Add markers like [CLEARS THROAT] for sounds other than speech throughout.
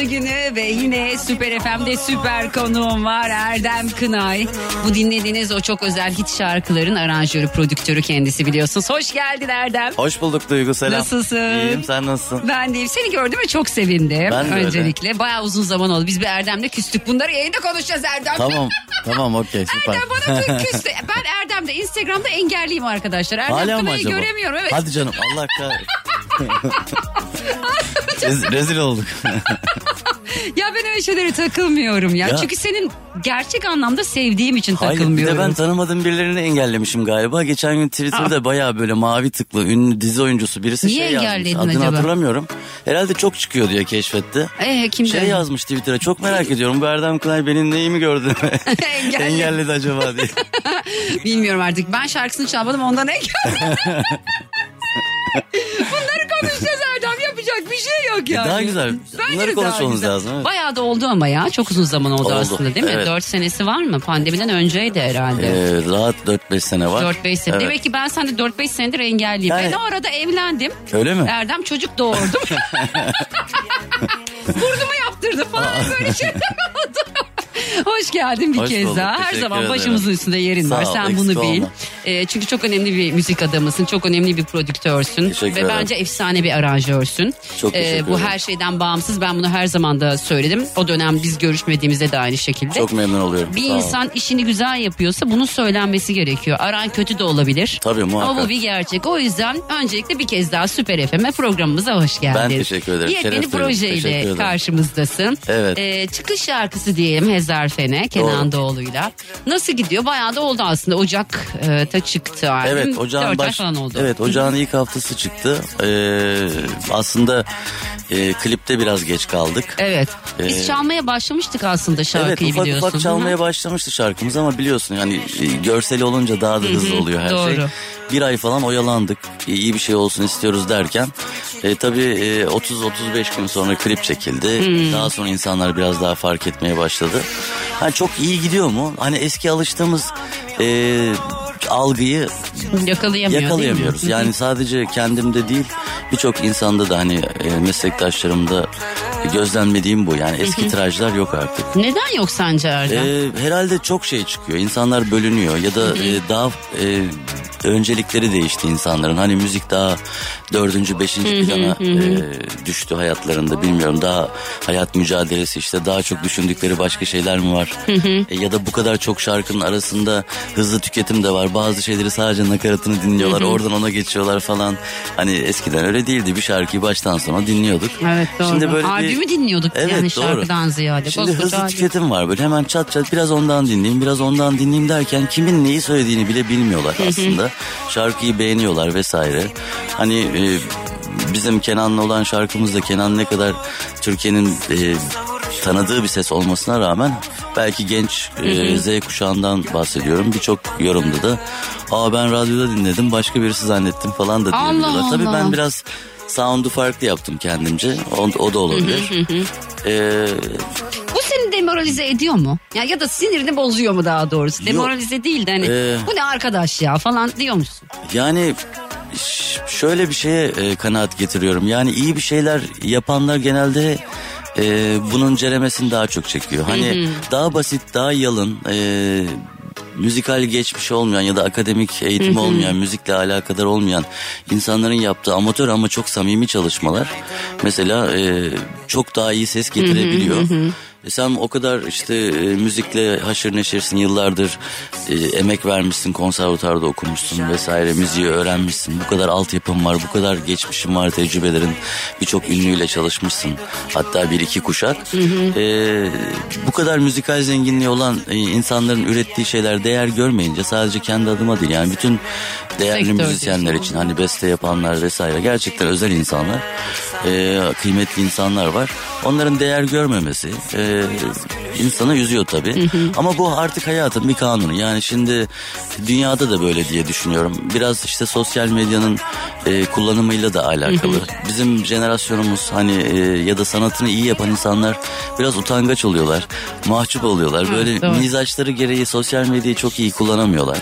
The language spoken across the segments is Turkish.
salı günü ve yine Süper FM'de süper konuğum var Erdem Kınay. Bu dinlediğiniz o çok özel hit şarkıların aranjörü, prodüktörü kendisi biliyorsunuz. Hoş geldin Erdem. Hoş bulduk Duygu selam. Nasılsın? İyiyim sen nasılsın? Ben deyim. Seni gördüm ve çok sevindim. Ben de öyle. Öncelikle. Bayağı uzun zaman oldu. Biz bir Erdem'le küstük. Bunları yayında konuşacağız Erdem. Tamam [LAUGHS] tamam okey süper. Erdem bana kü- [LAUGHS] küstü. Ben Erdem'de Instagram'da engelliyim arkadaşlar. Erdem Hala Kınay'ı göremiyorum. Evet. Hadi canım Allah kahretsin. [LAUGHS] Rez- rezil olduk. Ya ben öyle şeylere takılmıyorum ya. Ya. Çünkü senin gerçek anlamda sevdiğim için Hayır bir takılmıyorum. de ben tanımadığım birilerini engellemişim galiba. Geçen gün Twitter'da bayağı böyle mavi tıklı ünlü dizi oyuncusu birisi Niye şey yazmış. engelledin Adını acaba? hatırlamıyorum. Herhalde çok çıkıyor diye keşfetti. Ee, kim Şey yazmış Twitter'a çok merak ediyorum bu Erdem Kınay benim neyimi gördü Engelledi. [LAUGHS] [LAUGHS] engelledi acaba diye. [LAUGHS] Bilmiyorum artık. Ben şarkısını çalmadım ondan engel. Bunları konuşacağız. Yapacak bir şey yok yani. daha güzel. Bence Bunları konuşmamız güzel. lazım, evet. Bayağı da oldu ama ya. Çok uzun zaman oldu, Oldu, aslında değil mi? evet. 4 senesi var mı? Pandemiden önceydi herhalde. Ee, rahat 4-5 sene var. 4-5 sene. Evet. Demek ki ben sen de 4-5 senedir engelliyim. Yani- Ben o arada evlendim. Öyle mi? Erdem çocuk doğurdum. [LAUGHS] Burnumu yaptırdı falan böyle şeyler oldu. Hoş geldin bir Hoş kez bulduk, daha. Her teşekkür zaman ederim. başımızın üstünde yerin Sağ var. ol, Sen eksik bunu bil. olma. Ee, çünkü çok önemli bir müzik adamısın. Çok önemli bir prodüktörsün. Teşekkür Ve ederim. bence efsane bir aranjörsün. Çok teşekkür Bu ederim. her şeyden bağımsız. Ben bunu her zaman da söyledim. O dönem biz görüşmediğimizde de aynı şekilde. Çok memnun oluyorum. Bir Sağ ol. insan işini güzel yapıyorsa bunun söylenmesi gerekiyor. Aran kötü de olabilir. Tabii, muhakkak. Ama bu bir gerçek. O yüzden öncelikle bir kez daha Süper FM'e programımıza hoş geldin. Ben teşekkür ederim. Yepyeni Şeref duydum. Teşekkür projeyle ederim. karşımızdasın. Evet. Ee, çıkış şarkısı diyelim Hezarfen'e Kenan Doğulu'yla. Nasıl gidiyor? Bayağı da oldu aslında. Ocak'ta çıktı albüm. Evet ocağın baş falan oldu. Evet ocağın ilk haftası çıktı. Ee, aslında e, klipte biraz geç kaldık. Evet. Biz Ee, çalmaya başlamıştık aslında şarkıyı Evet ufak biliyorsun. ufak çalmaya başlamıştı şarkımız ama biliyorsun yani e, görseli olunca daha da hızlı oluyor her şey. doğru. Bir ay falan oyalandık. E, iyi bir şey olsun istiyoruz derken e, tabii e, 30-35 gün sonra klip çekildi. Hmm. Daha sonra insanlar biraz daha fark etmeye başladı. Hani çok iyi gidiyor mu? Hani eski alıştığımız e, algıyı Yakalayamıyor yakalayamıyoruz. Yani sadece kendimde değil birçok insanda da hani e, meslektaşlarımda gözlemlediğim bu. Yani eski tirajlar yok artık. Neden yok sence Erdem? Ee, herhalde çok şey çıkıyor. İnsanlar bölünüyor ya da e, daha e, öncelikleri değişti insanların. Hani müzik daha dördüncü, beşinci plana e, düştü hayatlarında bilmiyorum. Daha hayat mücadelesi işte daha çok düşündükleri başka şeyler mi var? E, ya da bu kadar çok şarkının arasında hızlı tüketim de var. Bazı şeyleri sadece nakaratını dinliyorlar. Oradan ona geçiyorlar falan. Hani eskiden öyle değildi. Bir şarkıyı baştan sona dinliyorduk. Evet doğru. Şimdi böyle bir- Albümü dinliyorduk Evet, yani doğru. şarkıdan ziyade. Şimdi Koskoca hızlı albüm. tüketim var böyle hemen çat çat biraz ondan dinleyeyim biraz ondan dinleyeyim derken kimin neyi söylediğini bile bilmiyorlar aslında. Şarkıyı beğeniyorlar vesaire. Hani e, bizim Kenan'la olan şarkımızda Kenan ne kadar Türkiye'nin e, tanıdığı bir ses olmasına rağmen belki genç e, Z kuşağından bahsediyorum. Birçok yorumda da aa ben radyoda dinledim başka birisi zannettim falan da diyebiliyorlar. Tabii ben biraz sound'u farklı yaptım kendimce. O, o da olabilir. Ee, seni demoralize ediyor mu? Ya, ya da sinirini bozuyor mu daha doğrusu? Demoralize değil de hani Ee, bu ne arkadaş ya falan diyor musun? Yani şöyle bir şeye e, kanaat getiriyorum. Yani iyi bir şeyler yapanlar genelde e, bunun ceremesini daha çok çekiyor. Hani daha basit, daha yalın, e, müzikal geçmişi olmayan ya da akademik eğitimi olmayan, müzikle alakadar olmayan insanların yaptığı amatör ama çok samimi çalışmalar mesela e, çok daha iyi ses getirebiliyor. E sen o kadar işte e, müzikle haşır neşirsin yıllardır e, emek vermişsin konservatuarda okumuşsun vesaire müziği öğrenmişsin. Bu kadar altyapın var bu kadar geçmişin var tecrübelerin birçok ünlüyle çalışmışsın. Hatta bir iki kuşak. E, bu kadar müzikal zenginliği olan e, insanların ürettiği şeyler değer görmeyince sadece kendi adıma değil yani bütün değerli Sektör müzisyenler için hani beste yapanlar vesaire gerçekten özel insanlar e, kıymetli insanlar var. Onların değer görmemesi e, insanı üzüyor tabii. Ama bu artık hayatın bir kanunu. Yani şimdi dünyada da böyle diye düşünüyorum. Biraz işte sosyal medyanın e, kullanımıyla da alakalı. Bizim jenerasyonumuz hani e, ya da sanatını iyi yapan insanlar biraz utangaç oluyorlar. Mahcup oluyorlar. Böyle doğru. mizaçları gereği sosyal medyayı çok iyi kullanamıyorlar.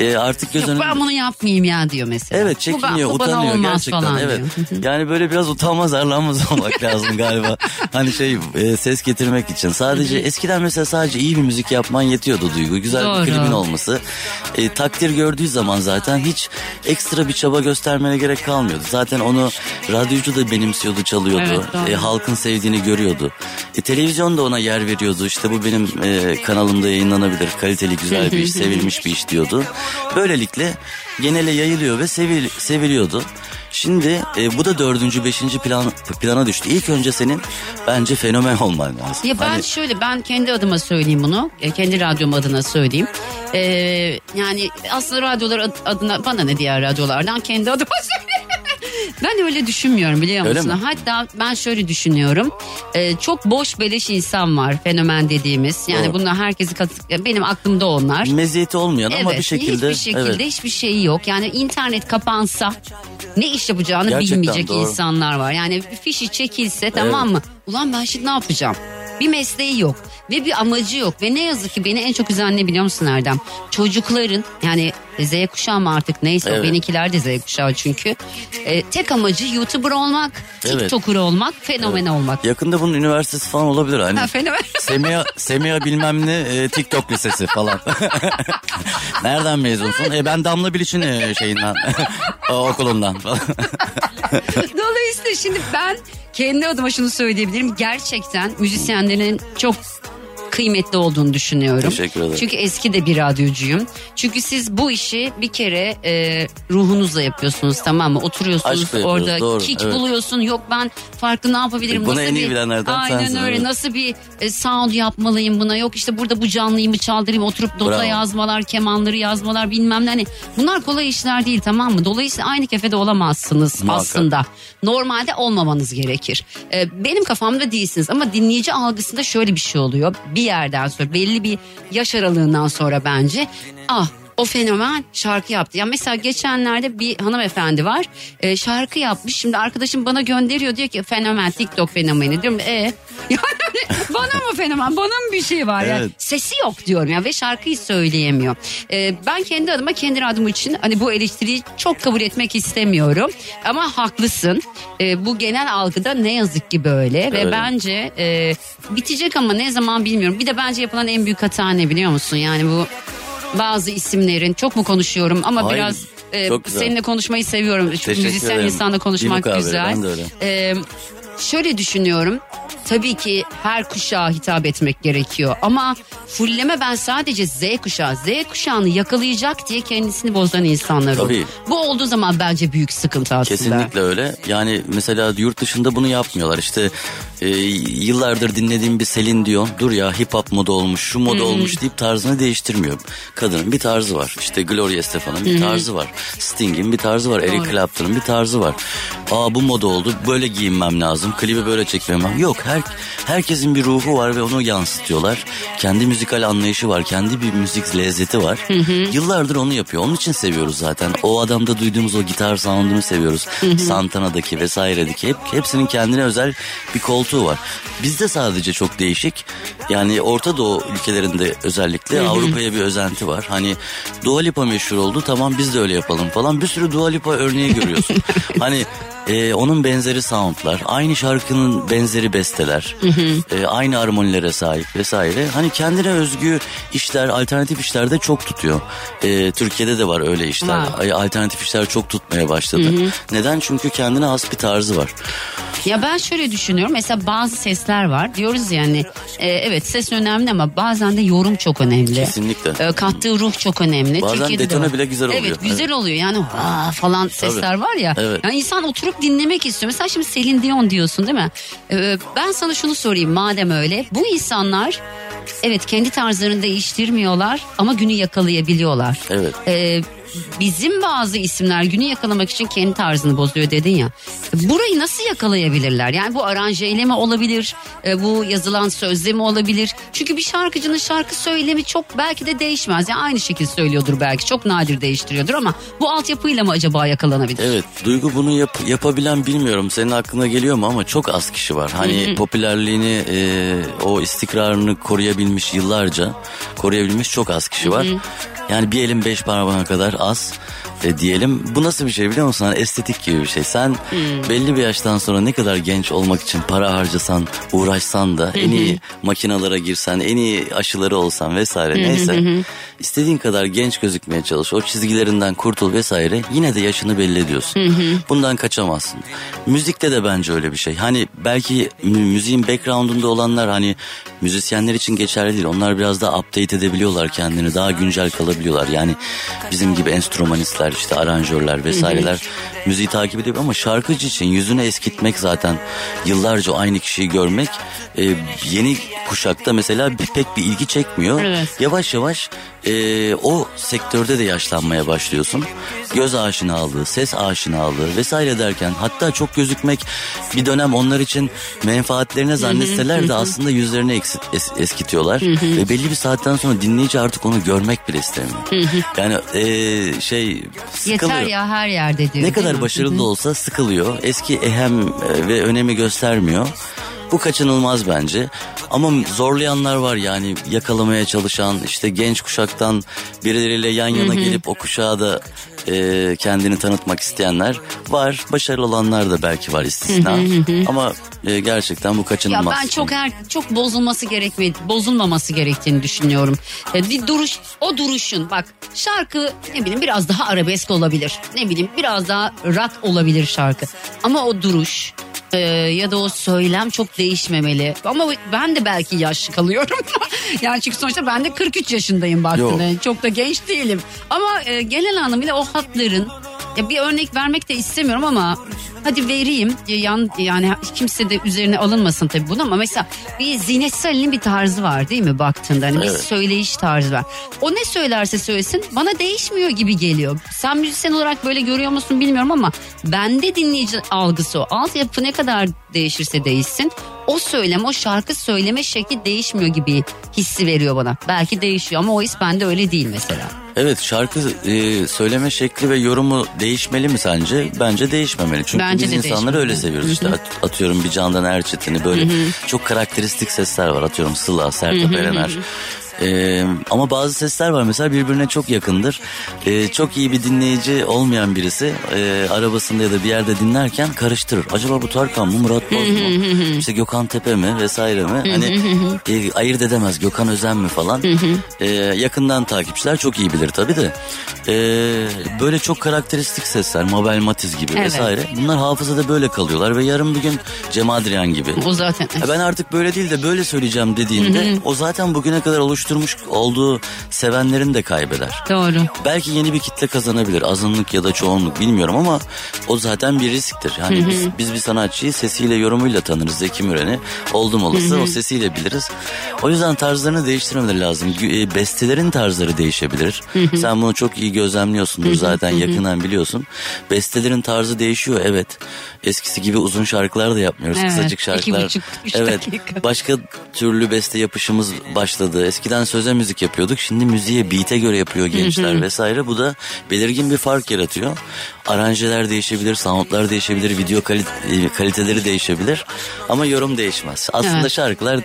E, artık göz Yok önünde... ben bunu yapmayayım ya diyor mesela. Evet Bu çekiniyor ben- bu bana utanıyor gerçekten evet. diyor. yani böyle biraz utanmaz arlanmaz olmak [LAUGHS] lazım galiba. Hani şey e, ses getirmek için. Sadece eskiden mesela sadece iyi bir müzik yapman yetiyordu Duygu. Güzel Doğru. bir klibin olması. E, takdir gördüğü zaman zaten hiç ekstra bir çaba göstermene gerek kalmıyordu. Zaten onu radyocu da benimsiyordu çalıyordu. Evet. E, halkın sevdiğini görüyordu. E, televizyon da ona yer veriyordu. İşte bu benim e, kanalımda yayınlanabilir. Kaliteli güzel bir iş, [LAUGHS] sevilmiş bir iş diyordu. Böylelikle genele yayılıyor ve sevil, seviliyordu. Şimdi e, bu da dördüncü, beşinci plan, plana düştü. İlk önce senin bence fenomen olman lazım. Ya ben Hani- şöyle ben kendi adıma söyleyeyim bunu. E, Kendi radyom adına söyleyeyim. Ee, yani aslında radyolar ad- adına bana ne diğer radyolardan kendi adıma [LAUGHS] söyleyeyim. Ben öyle düşünmüyorum biliyor Öyle musun? mi? Hatta ben şöyle düşünüyorum. Ee, çok boş beleş insan var fenomen dediğimiz. Yani Doğru. bunlar herkesi kat- benim aklımda onlar. meziyeti olmayan ama Evet, bir şekilde hiçbir şekilde evet. hiçbir şeyi yok. Yani internet kapansa ne iş yapacağını Gerçekten bilmeyecek doğru. insanlar var. Yani fişi çekilse tamam mı? Ulan ben şimdi ne yapacağım? Bir mesleği yok ve bir amacı yok ve ne yazık ki beni en çok üzen ne biliyor musun Erdem? Çocukların yani Z kuşağı mı artık neyse Evet. benimkiler de Z kuşağı çünkü. E, tek amacı YouTuber olmak, Evet. TikToker olmak, fenomen olmak. Yakında bunun üniversitesi falan olabilir hani. Ha, fenomen. [LAUGHS] Semiha, Semiha bilmem ne e, TikTok lisesi falan. [LAUGHS] Nereden mezunsun? E, ben Damla Bilic'in e, şeyinden [LAUGHS] o, okulundan falan. Dolayısıyla şimdi ben kendi adıma şunu söyleyebilirim. Gerçekten müzisyenlerin çok kıymetli olduğunu düşünüyorum. Teşekkür ederim. Çünkü eski de bir radyocuyum. Çünkü siz bu işi bir kere e, ruhunuzla yapıyorsunuz tamam mı? Oturuyorsunuz Aşkla orada doğru, kick evet. buluyorsun. Yok ben farklı ne yapabilirim? Bunu Nasıl en iyi bir- bilenlerden Aynen sensin, öyle. evet. Nasıl bir e, sound yapmalıyım buna? Yok işte burada bu canlıyı mı çaldırayım? Oturup nota Bravo. yazmalar, kemanları yazmalar bilmem ne. Hani bunlar kolay işler değil tamam mı? Dolayısıyla aynı kefede olamazsınız Muhakkak. aslında. Normalde olmamanız gerekir. Ee, benim kafamda değilsiniz ama dinleyici algısında şöyle bir şey oluyor. Bir yerden sonra belli bir yaş aralığından sonra bence ah o fenomen şarkı yaptı. Ya mesela geçenlerde bir hanımefendi var. e, şarkı yapmış. Şimdi arkadaşım bana gönderiyor diyor ki fenomen TikTok fenomeni diyorum. E [LAUGHS] yani bana mı fenomen? Bana mı bir şey var ya? Evet. Sesi yok diyorum ya ve şarkıyı söyleyemiyor. E, ben kendi adıma kendi radyom için hani bu eleştiriyi çok kabul etmek istemiyorum. Ama haklısın. E, bu genel algıda ne yazık ki böyle ve Öyle. bence e, bitecek ama ne zaman bilmiyorum. Bir de bence yapılan en büyük hata ne biliyor musun? Yani bu bazı isimlerin çok mu konuşuyorum ama Hayır, biraz e, seninle konuşmayı seviyorum. Çünkü Teşekkür müzisyen ederim. insanla konuşmak güzel. ben de öyle. E, şöyle düşünüyorum. Tabii ki her kuşağa hitap etmek gerekiyor ama fulleme ben sadece Z kuşağı, Z kuşağını yakalayacak diye kendisini bozan insanlar Tabii. Bu olduğu zaman bence büyük sıkıntı aslında. Kesinlikle öyle. Yani mesela yurt dışında bunu yapmıyorlar. İşte e, yıllardır dinlediğim bir Selin Dion dur ya hip hop moda olmuş şu moda olmuş deyip tarzını değiştirmiyor. Kadının bir tarzı var. İşte Gloria Estefan'ın bir tarzı var. Sting'in bir tarzı var. Eric Clapton'ın bir tarzı var. Aa bu moda oldu böyle giyinmem lazım. Klibi böyle çekmem lazım. Yok her, herkesin bir ruhu var ve onu yansıtıyorlar. Kendi müzikal anlayışı var. Kendi bir müzik lezzeti var. Yıllardır onu yapıyor. Onun için seviyoruz zaten. O adamda duyduğumuz o gitar sound'unu seviyoruz. Santana'daki vesairedeki hep, hepsinin kendine özel bir koltuğu var. Bizde sadece çok değişik. Yani Orta Doğu ülkelerinde özellikle Avrupa'ya bir özenti var. Hani Dua Lipa meşhur oldu tamam biz de öyle yapalım falan. Bir sürü Dua Lipa örneği görüyorsun. [LAUGHS] hani e, onun benzeri soundlar, aynı şarkının benzeri besteler, e, aynı armonilere sahip vesaire. Hani kendine özgü işler, alternatif işler de çok tutuyor. E, Türkiye'de de var öyle işler. Ay, Alternatif işler çok tutmaya başladı. Neden? Çünkü kendine has bir tarzı var. Ya ben şöyle düşünüyorum. Mesela bazı sesler var. Diyoruz yani e, evet ses önemli ama bazen de yorum çok önemli. Kesinlikle. E, kattığı ruh çok önemli. Bazen Türkiye'de de detone var. bile güzel oluyor. Evet güzel Evet. oluyor. Yani "Vaa" falan sesler var ya. Evet. Yani insan oturup dinlemek istiyor. Mesela şimdi Selin Dion diyorsun değil mi? E, ben sana şunu sorayım madem öyle. Bu insanlar evet kendi tarzlarını değiştirmiyorlar ama günü yakalayabiliyorlar. Evet. Ee, bizim bazı isimler günü yakalamak için kendi tarzını bozuyor dedin ya. Burayı nasıl yakalayabilirler? Yani bu aranjeyle mi olabilir? Ee, bu yazılan sözle mi olabilir? Çünkü bir şarkıcının şarkı söylemi çok belki de değişmez. Yani aynı şekilde söylüyordur belki. Çok nadir değiştiriyordur ama bu altyapıyla mı acaba yakalanabilir? Evet Duygu bunu yap- yapabilen bilmiyorum senin aklına geliyor mu ama çok az kişi var. Hani popülerliğini e, o istikrarını koruyabilmiş yıllarca koruyabilmiş çok az kişi var. Yani bir elin beş parmağına kadar az e, diyelim. Bu nasıl bir şey biliyor musun? Hani estetik gibi bir şey. Sen belli bir yaştan sonra ne kadar genç olmak için para harcasan, uğraşsan da en iyi makinalara girsen, en iyi aşıları olsan vesaire neyse. istediğin kadar genç gözükmeye çalış. O çizgilerinden kurtul vesaire. Yine de yaşını belli ediyorsun. Bundan kaçamazsın. Müzikte de bence öyle bir şey. Hani belki mü- müziğin background'unda olanlar hani müzisyenler için geçerli değil. Onlar biraz daha update edebiliyorlar kendini. Daha güncel kalabiliyorlar. Yani bizim gibi enstrümanistler işte aranjörler vesaireler müziği takip ediyor ama şarkıcı için yüzünü eskitmek zaten yıllarca aynı kişiyi görmek e, yeni kuşakta mesela bir- pek bir ilgi çekmiyor. Evet. Yavaş yavaş e, o sektörde de yaşlanmaya başlıyorsun. Göz aşinalığı, ses aşinalığı vesaire derken hatta çok gözükmek bir dönem onlar için menfaatlerine zannetseler de aslında yüzlerini eksit, es- eskitiyorlar. Ve belli bir saatten sonra dinleyici artık onu görmek bile istemiyor. Yani e, şey sıkılıyor. Yeter ya her yerde diyor. Ne değil kadar mi? başarılı da olsa sıkılıyor. Eski ehem e, ve önemi göstermiyor. Bu kaçınılmaz bence. Ama zorlayanlar var yani yakalamaya çalışan işte genç kuşaktan birileriyle yan yana gelip o kuşağa da e, kendini tanıtmak isteyenler var. Başarılı olanlar da belki var istisna. Ama e, gerçekten bu Ya kaçınılmaz. ben çok her çok bozulması gerekmedi, bozulmaması gerektiğini düşünüyorum. E, bir duruş, o duruşun bak şarkı ne bileyim biraz daha arabesk olabilir. Ne bileyim biraz daha rock olabilir şarkı. Ama o duruş e, ya da o söylem çok değişmemeli. Ama ben de belki yaşlı kalıyorum. [LAUGHS] yani çünkü sonuçta ben de 43 yaşındayım baktığında. Çok da genç değilim. Ama e, genel anlamıyla o hatların ya bir örnek vermek de istemiyorum ama hadi vereyim. Ya Yan, yani kimse de üzerine alınmasın tabii bunu ama mesela bir Zinet Salih'in bir tarzı var değil mi baktığında? Hani bir Evet. söyleyiş tarzı var. O ne söylerse söylesin bana değişmiyor gibi geliyor. Sen müzisyen olarak böyle görüyor musun bilmiyorum ama bende dinleyici algısı o. Altyapı ne kadar değişirse değişsin o söylem o şarkı söyleme şekli değişmiyor gibi hissi veriyor bana. Belki değişiyor ama o his bende öyle değil mesela. Evet şarkı e, söyleme şekli ve yorumu değişmeli mi sence? Bence değişmemeli. Çünkü Bence biz de insanları öyle seviyoruz işte. At- atıyorum bir Candan Erçetin'i böyle çok karakteristik sesler var. Atıyorum Sıla, Sertab Erener. E, ama bazı sesler var mesela birbirine çok yakındır. E, çok iyi bir dinleyici olmayan birisi e, arabasında ya da bir yerde dinlerken karıştırır. Acaba bu Tarkan mı Murat Boz mu? [LAUGHS] işte Gökhan Tepe mi vesaire mi? Hani [LAUGHS] e, ayırt edemez Gökhan Özen mi falan. E, yakından takipçiler çok iyi bilir tabii de. E, böyle çok karakteristik sesler Mabel Matiz gibi Evet. vesaire. Bunlar hafızada böyle kalıyorlar ve yarın bir gün Cem Adrian gibi. O zaten. Ben artık böyle değil de böyle söyleyeceğim dediğinde o zaten bugüne kadar oluşturmuş olduğu sevenlerini de kaybeder. Doğru. Belki yeni bir kitle kazanabilir. Azınlık ya da çoğunluk bilmiyorum ama o zaten bir risktir. Yani biz, biz bir sanatçıyı sesiyle yorumuyla tanırız Zeki Müren'i. Oldum olası o sesiyle biliriz. O yüzden tarzlarını değiştirmeleri lazım. E, Bestelerin tarzları değişebilir. Sen bunu çok iyi gözlemliyorsundur zaten yakından biliyorsun. Bestelerin tarzı değişiyor evet. Eskisi gibi uzun şarkılar da yapmıyoruz. Evet, Kısacık iki şarkılar. buçuk, üç evet. dakika. Başka türlü beste yapışımız başladı. Eskiden söze müzik yapıyorduk. Şimdi müziğe beat'e göre yapıyor gençler vesaire. Bu da belirgin bir fark yaratıyor. Aranjeler değişebilir, soundlar değişebilir, video kalit- e, kaliteleri değişebilir. Ama yorum değişmez. Aslında Evet. şarkılar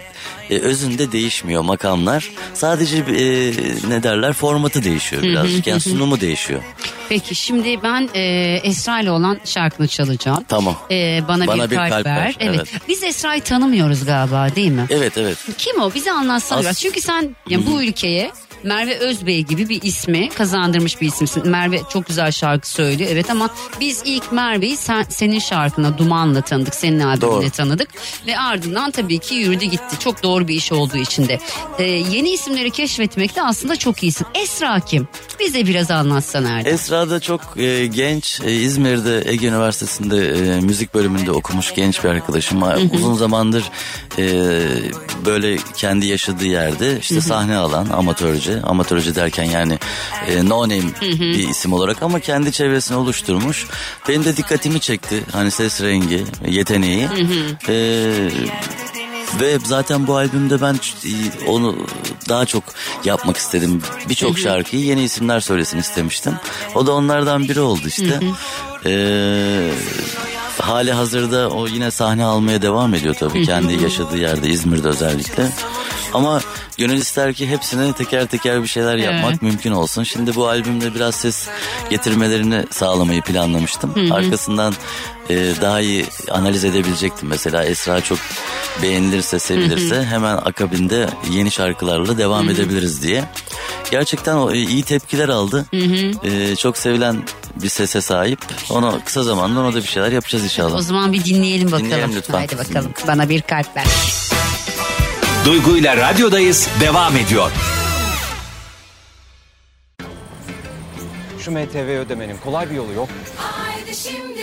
e, özünde değişmiyor makamlar. Sadece e, ne derler formatı değişiyor birazcık. Yani sunumu değişiyor. Peki şimdi ben e, Esra ile olan şarkını çalacağım. Tamam. E, bana, Bana bir, kalp, ver. Evet. evet. Biz Esra'yı tanımıyoruz galiba değil mi? Evet evet. Kim o? Bize anlatsana As- biraz. Çünkü sen ya bu ülkeye Merve Özbey gibi bir ismi kazandırmış bir isimsin. Merve çok güzel şarkı söylüyor evet ama biz ilk Merve'yi sen, senin şarkına Duman'la tanıdık. Senin albümüne Doğru. tanıdık. Ve ardından tabii ki yürüdü gitti. Çok doğru bir iş olduğu için de. Ee, yeni isimleri keşfetmekte aslında çok iyisin. Esra kim? Bize biraz anlatsana Erdem. Esra da çok e, genç e, İzmir'de Ege Üniversitesi'nde e, müzik bölümünde okumuş genç bir arkadaşım. Uzun zamandır e, böyle kendi yaşadığı yerde işte sahne alan amatörce. Amatörce derken yani e, no name bir isim olarak ama kendi çevresini oluşturmuş. Benim de dikkatimi çekti. Hani ses rengi, yeteneği. E, ve zaten bu albümde ben onu daha çok yapmak istedim. Birçok şarkıyı yeni isimler söylesin istemiştim. O da onlardan biri oldu işte. Ee, hali hazırda o yine sahne almaya devam ediyor tabii. Kendi [LAUGHS] yaşadığı yerde İzmir'de özellikle. Ama gönül ister ki hepsine teker teker bir şeyler yapmak Evet. mümkün olsun. Şimdi bu albümde biraz ses getirmelerini sağlamayı planlamıştım. Arkasından e, daha iyi analiz edebilecektim. Mesela Esra çok beğenilirse, sevilirse hemen akabinde yeni şarkılarla devam edebiliriz diye. Gerçekten o e, iyi tepkiler aldı. E, çok sevilen bir sese sahip. Ona kısa zamanda ona da bir şeyler yapacağız inşallah. O zaman bir dinleyelim bakalım. Dinleyelim lütfen. Haydi bakalım. Bana bir kalp ver. Duygu ile radyodayız devam ediyor. Şu MTV ödemenin kolay bir yolu yok. Haydi şimdi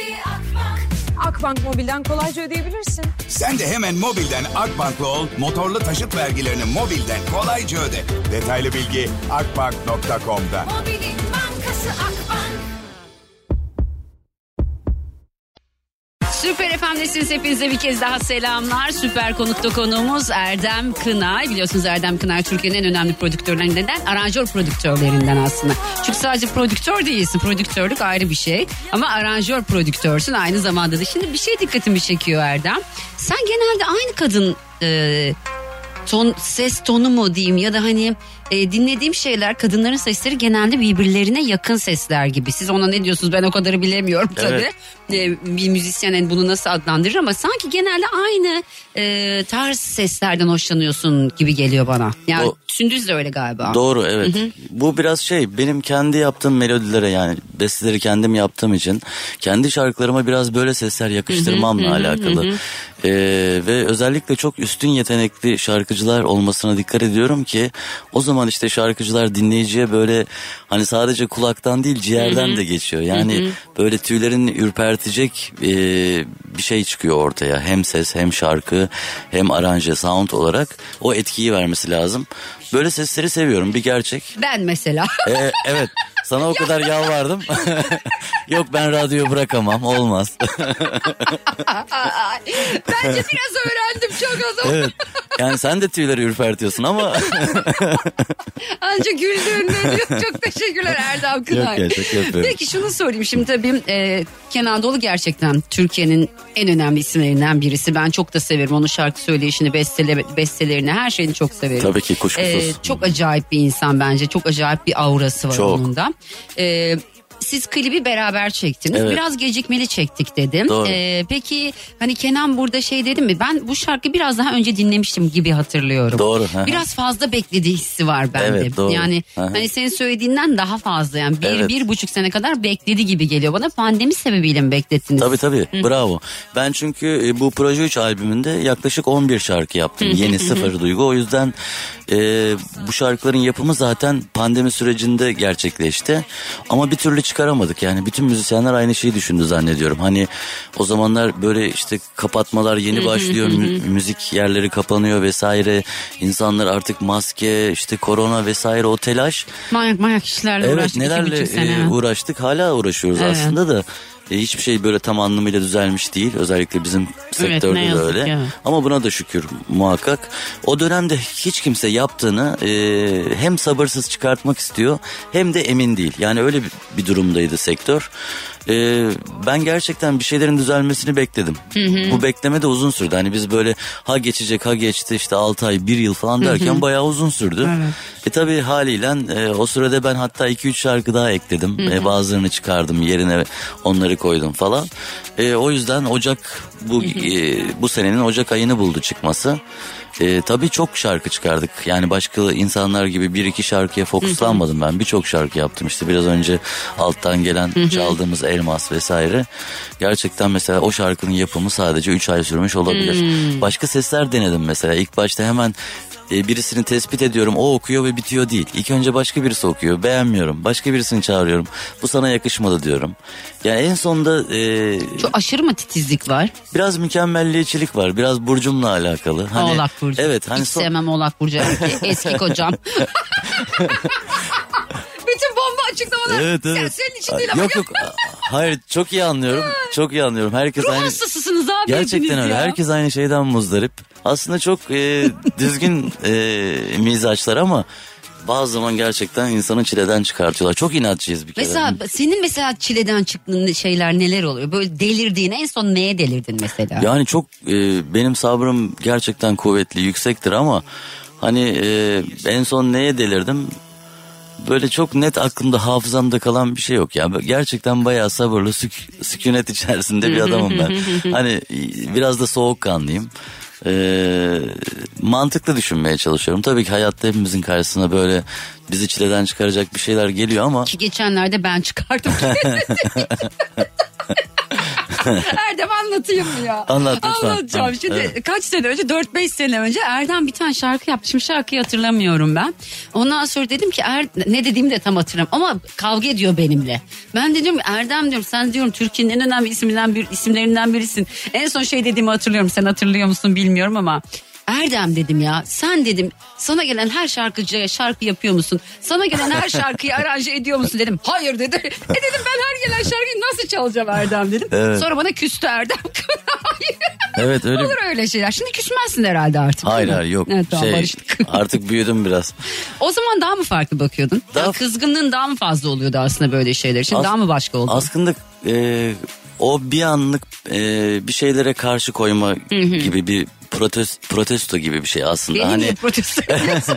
Akbank. Mobil'den kolayca ödeyebilirsin. Sen de hemen mobilden Akbank'la ol, motorlu taşıt vergilerini mobilden kolayca öde. Detaylı bilgi akbank.com'da. Mobilin bankası Akbank. FM'desiniz hepinize bir kez daha selamlar. Süper konukta konuğumuz Erdem Kınay. Biliyorsunuz Erdem Kınay Türkiye'nin en önemli prodüktörlerinden, aranjör prodüktörlerinden aslında. Çünkü sadece prodüktör değilsin. Prodüktörlük ayrı bir şey. Ama aranjör prodüktörsün aynı zamanda da. Şimdi bir şey dikkatimi çekiyor Erdem. Sen genelde aynı kadın e, ton ses tonu mu diyeyim ya da hani e, dinlediğim şeyler kadınların sesleri genelde birbirlerine yakın sesler gibi. Siz ona ne diyorsunuz ben o kadarı bilemiyorum tabii. Evet. E, bir müzisyen hani bunu nasıl adlandırır ama sanki genelde aynı e, tarz seslerden hoşlanıyorsun gibi geliyor bana. Yani O- Sündüz de öyle galiba. Doğru evet. Bu biraz şey benim kendi yaptığım melodilere yani besteleri kendim yaptığım için kendi şarkılarıma biraz böyle sesler yakıştırmamla alakalı. Ee, ve özellikle çok üstün yetenekli şarkıcılar olmasına dikkat ediyorum ki o zaman işte şarkıcılar dinleyiciye böyle hani sadece kulaktan değil ciğerden de geçiyor. Yani böyle tüylerini ürpertecek e, bir şey çıkıyor ortaya. Hem ses hem şarkı hem aranje sound olarak o etkiyi vermesi lazım. Böyle sesleri seviyorum bir gerçek. Ben mesela. Ee, evet sana o kadar yalvardım. [LAUGHS] Yok ben radyoyu bırakamam olmaz. Bence biraz öğrendim çok zaman. evet yani sen de tüyleri ürpertiyorsun ama. [LAUGHS] Anca güldüğünde. Çok teşekkürler Erdem Kınay. Yok ya, şaka yapıyorum. Peki şunu sorayım. Şimdi tabii e, Kenan Doğulu gerçekten Türkiye'nin en önemli isimlerinden birisi. Ben çok da severim onun şarkı söyleyişini, bestele, bestelerini, her şeyini çok severim. Tabii ki kuşkusuz. E, çok acayip bir insan bence. Çok acayip bir aurası var Çok. onun da. E, siz klibi beraber çektiniz. Evet. Biraz gecikmeli çektik dedim. Doğru. E, peki hani Kenan burada şey dedi mi? Ben bu şarkıyı biraz daha önce dinlemiştim gibi hatırlıyorum. Doğru. Biraz fazla beklediği hissi var bende. Evet, doğru. Yani hani senin söylediğinden daha fazla yani bir, Evet. bir buçuk sene kadar bekledi gibi geliyor bana. Pandemi sebebiyle mi beklettiniz? Tabii tabii bravo. Ben çünkü e, bu Proje 3 albümünde yaklaşık 11 şarkı yaptım. Yeni sıfır duygu. O yüzden e, bu şarkıların yapımı zaten pandemi sürecinde gerçekleşti. Ama bir türlü çıkaramadık. Yani bütün müzisyenler aynı şeyi düşündü zannediyorum. Hani o zamanlar böyle işte kapatmalar yeni başlıyor. mü- müzik yerleri kapanıyor vesaire. İnsanlar artık maske işte korona vesaire o telaş. Manyak manyak işlerle Evet uğraştık iki nelerle e, uğraştık hala uğraşıyoruz Evet. aslında da e, hiçbir şey böyle tam anlamıyla düzelmiş değil. Özellikle bizim sektörde ne de öyle. evet. Ama buna da şükür muhakkak. O dönemde hiç kimse yaptığını e, hem sabırsız çıkartmak istiyor hem de emin değil. Yani öyle bir, bir durumdaydı sektör. Ee, ben gerçekten bir şeylerin düzelmesini bekledim. Bu bekleme de uzun sürdü. Hani biz böyle ha geçecek ha geçti işte 6 ay 1 yıl falan derken bayağı uzun sürdü. E tabi haliyle e, o sürede ben hatta 2-3 şarkı daha ekledim. E, bazılarını çıkardım yerine onları koydum falan. E, o yüzden Ocak bu e, bu senenin Ocak ayını buldu çıkması. E, tabii çok şarkı çıkardık. Yani başka insanlar gibi bir iki şarkıya fokuslanmadım ben. Birçok şarkı yaptım işte biraz önce alttan gelen çaldığımız Elmas vesaire. Gerçekten mesela o şarkının yapımı sadece 3 ay sürmüş olabilir. Başka sesler denedim mesela. İlk başta hemen e, birisini tespit ediyorum o okuyor ve bitiyor değil. İlk önce başka birisi okuyor beğenmiyorum. Başka birisini çağırıyorum. Bu sana yakışmadı diyorum. Yani en sonunda e, Çok aşırı mı titizlik var? biraz mükemmelliyetçilik var. Biraz burcumla alakalı. Hani, Oğlak Burcu. Evet hani Hiç son- sevmem Oğlak Burcu. [LAUGHS] Eski kocam. [LAUGHS] Bütün bomba açıklamalar. Evet Sen, evet. senin için değil ama. Yok yok. Hayır çok iyi anlıyorum. [LAUGHS] Çok iyi anlıyorum. Herkes Ruh aynı. hastasısınız abi Gerçekten öyle. ya. Herkes aynı şeyden muzdarip. Aslında çok e, düzgün e, mizaçlar ama bazı zaman gerçekten insanı çileden çıkartıyorlar. Çok inatçıyız bir kere. Mesela senin mesela çileden çıktığın şeyler neler oluyor? Böyle delirdiğin en son neye delirdin mesela? Yani çok e, benim sabrım gerçekten kuvvetli, yüksektir ama hani e, en son neye delirdim? Böyle çok net aklımda hafızamda kalan bir şey yok ya. Gerçekten bayağı sabırlı sük- sükunet içerisinde bir adamım ben. [LAUGHS] hani e, biraz da soğukkanlıyım. Ee, mantıklı düşünmeye çalışıyorum. Tabii ki hayatta hepimizin karşısına böyle bizi çileden çıkaracak bir şeyler geliyor ama Ki geçenlerde ben çıkardım. [LAUGHS] Erdem anlatayım mı ya? Anlat lütfen. Anlatacağım. Şimdi evet. kaç sene önce 4-5 sene önce Erdem bir tane şarkı yaptı. Şimdi şarkıyı hatırlamıyorum ben. Ondan sonra dedim ki er, ne dediğimi de tam hatırlamıyorum ama kavga ediyor benimle. Ben de diyorum Erdem diyorum sen diyorum Türkiye'nin en önemli isimlerinden, bir, isimlerinden birisin. En son şey dediğimi hatırlıyorum sen hatırlıyor musun bilmiyorum ama Erdem dedim ya sen dedim sana gelen her şarkıcıya şarkı yapıyor musun? Sana gelen her şarkıyı aranje ediyor musun dedim. Hayır dedi. E dedim ben her gelen şarkıyı nasıl çalacağım Erdem dedim. Evet. Sonra bana küstü Erdem. [LAUGHS] evet öyle Olur öyle şeyler. Şimdi küsmezsin herhalde artık. Hayır hayır yok. Evet, tamam, şey, barıştık. [LAUGHS] artık büyüdüm biraz. O zaman daha mı farklı bakıyordun? Daha- Ya kızgınlığın daha mı fazla oluyordu aslında böyle şeyler için? As- daha mı başka oldu? Aslında e, o bir anlık e, bir şeylere karşı koyma gibi bir protesto, protesto gibi bir şey aslında. Benim hani protesto. [LAUGHS]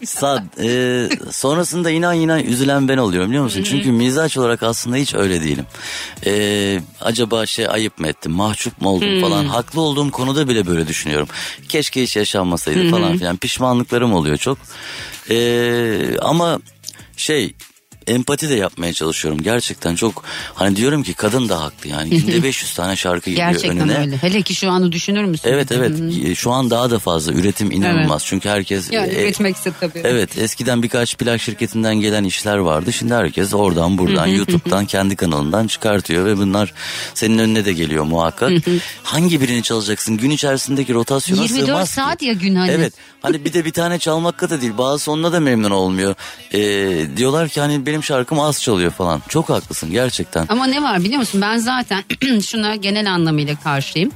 [LAUGHS] Sad, e, sonrasında inan inan üzülen ben oluyorum biliyor musun? Çünkü mizaç olarak aslında hiç öyle değilim. E, acaba şey ayıp mı ettim, mahcup mu oldum falan. Haklı olduğum konuda bile böyle düşünüyorum. Keşke hiç yaşanmasaydı falan filan. Pişmanlıklarım oluyor çok. E, ama şey empati de yapmaya çalışıyorum. Gerçekten çok hani diyorum ki kadın da haklı yani. [LAUGHS] Günde 500 tane şarkı geliyor Gerçekten önüne. öyle. Hele ki şu anı düşünür müsün? Evet evet şu an daha da fazla üretim inanılmaz. Çünkü herkes Yani e, üretmekse tabii. Evet eskiden birkaç plak şirketinden gelen işler vardı. Şimdi herkes oradan buradan YouTube'dan [LAUGHS] kendi kanalından çıkartıyor ve bunlar senin önüne de geliyor muhakkak. Hangi birini çalacaksın? Gün içerisindeki rotasyona 24 sığmaz ki. saat ya gün hani. Evet hani bir de bir tane çalmakla da değil bazı onunla da memnun olmuyor. Ee, diyorlar ki hani benim şarkım az çalıyor falan. Çok haklısın gerçekten. Ama ne var biliyor musun? Ben zaten [CLEARS THROAT] şuna genel anlamıyla karşıyım.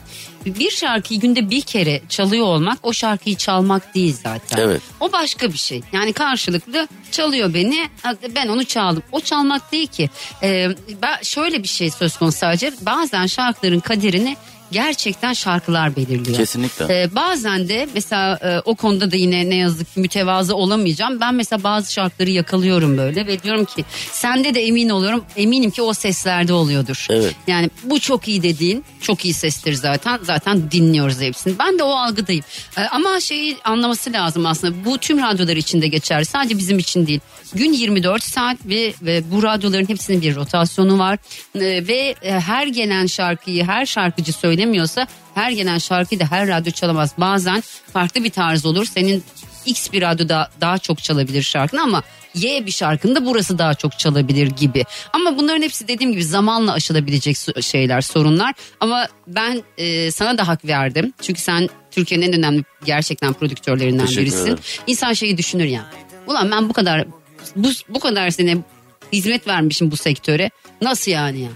Bir şarkıyı günde bir kere çalıyor olmak o şarkıyı çalmak değil zaten. Evet. O başka bir şey. Yani karşılıklı çalıyor beni ben onu çaldım. O çalmak değil ki. Ee, ben şöyle bir şey söz konusu sadece bazen şarkıların kaderini gerçekten şarkılar belirliyor. Kesinlikle. Ee, bazen de mesela e, o konuda da yine ne yazık ki mütevazı olamayacağım. Ben mesela bazı şarkıları yakalıyorum böyle ve diyorum ki sende de emin oluyorum. Eminim ki o seslerde oluyordur. Evet. Yani bu çok iyi dediğin çok iyi sestir zaten. Zaten dinliyoruz hepsini. Ben de o algıdayım. Ee, ama şeyi anlaması lazım aslında. Bu tüm radyolar için de geçerli. Sadece bizim için değil. Gün 24 saat ve, ve bu radyoların hepsinin bir rotasyonu var. Ee, ve e, her gelen şarkıyı her şarkıcı söylemiyorsa her gelen şarkıyı da her radyo çalamaz. Bazen farklı bir tarz olur. Senin X bir radyoda daha çok çalabilir şarkını ama Y bir şarkında burası daha çok çalabilir gibi. Ama bunların hepsi dediğim gibi zamanla aşılabilecek şeyler, sorunlar. Ama ben e, sana da hak verdim. Çünkü sen Türkiye'nin en önemli gerçekten prodüktörlerinden Teşekkür birisin. ederim. İnsan şeyi düşünür ya. Ulan ben bu kadar bu, bu kadar sene hizmet vermişim bu sektöre. Nasıl yani ya?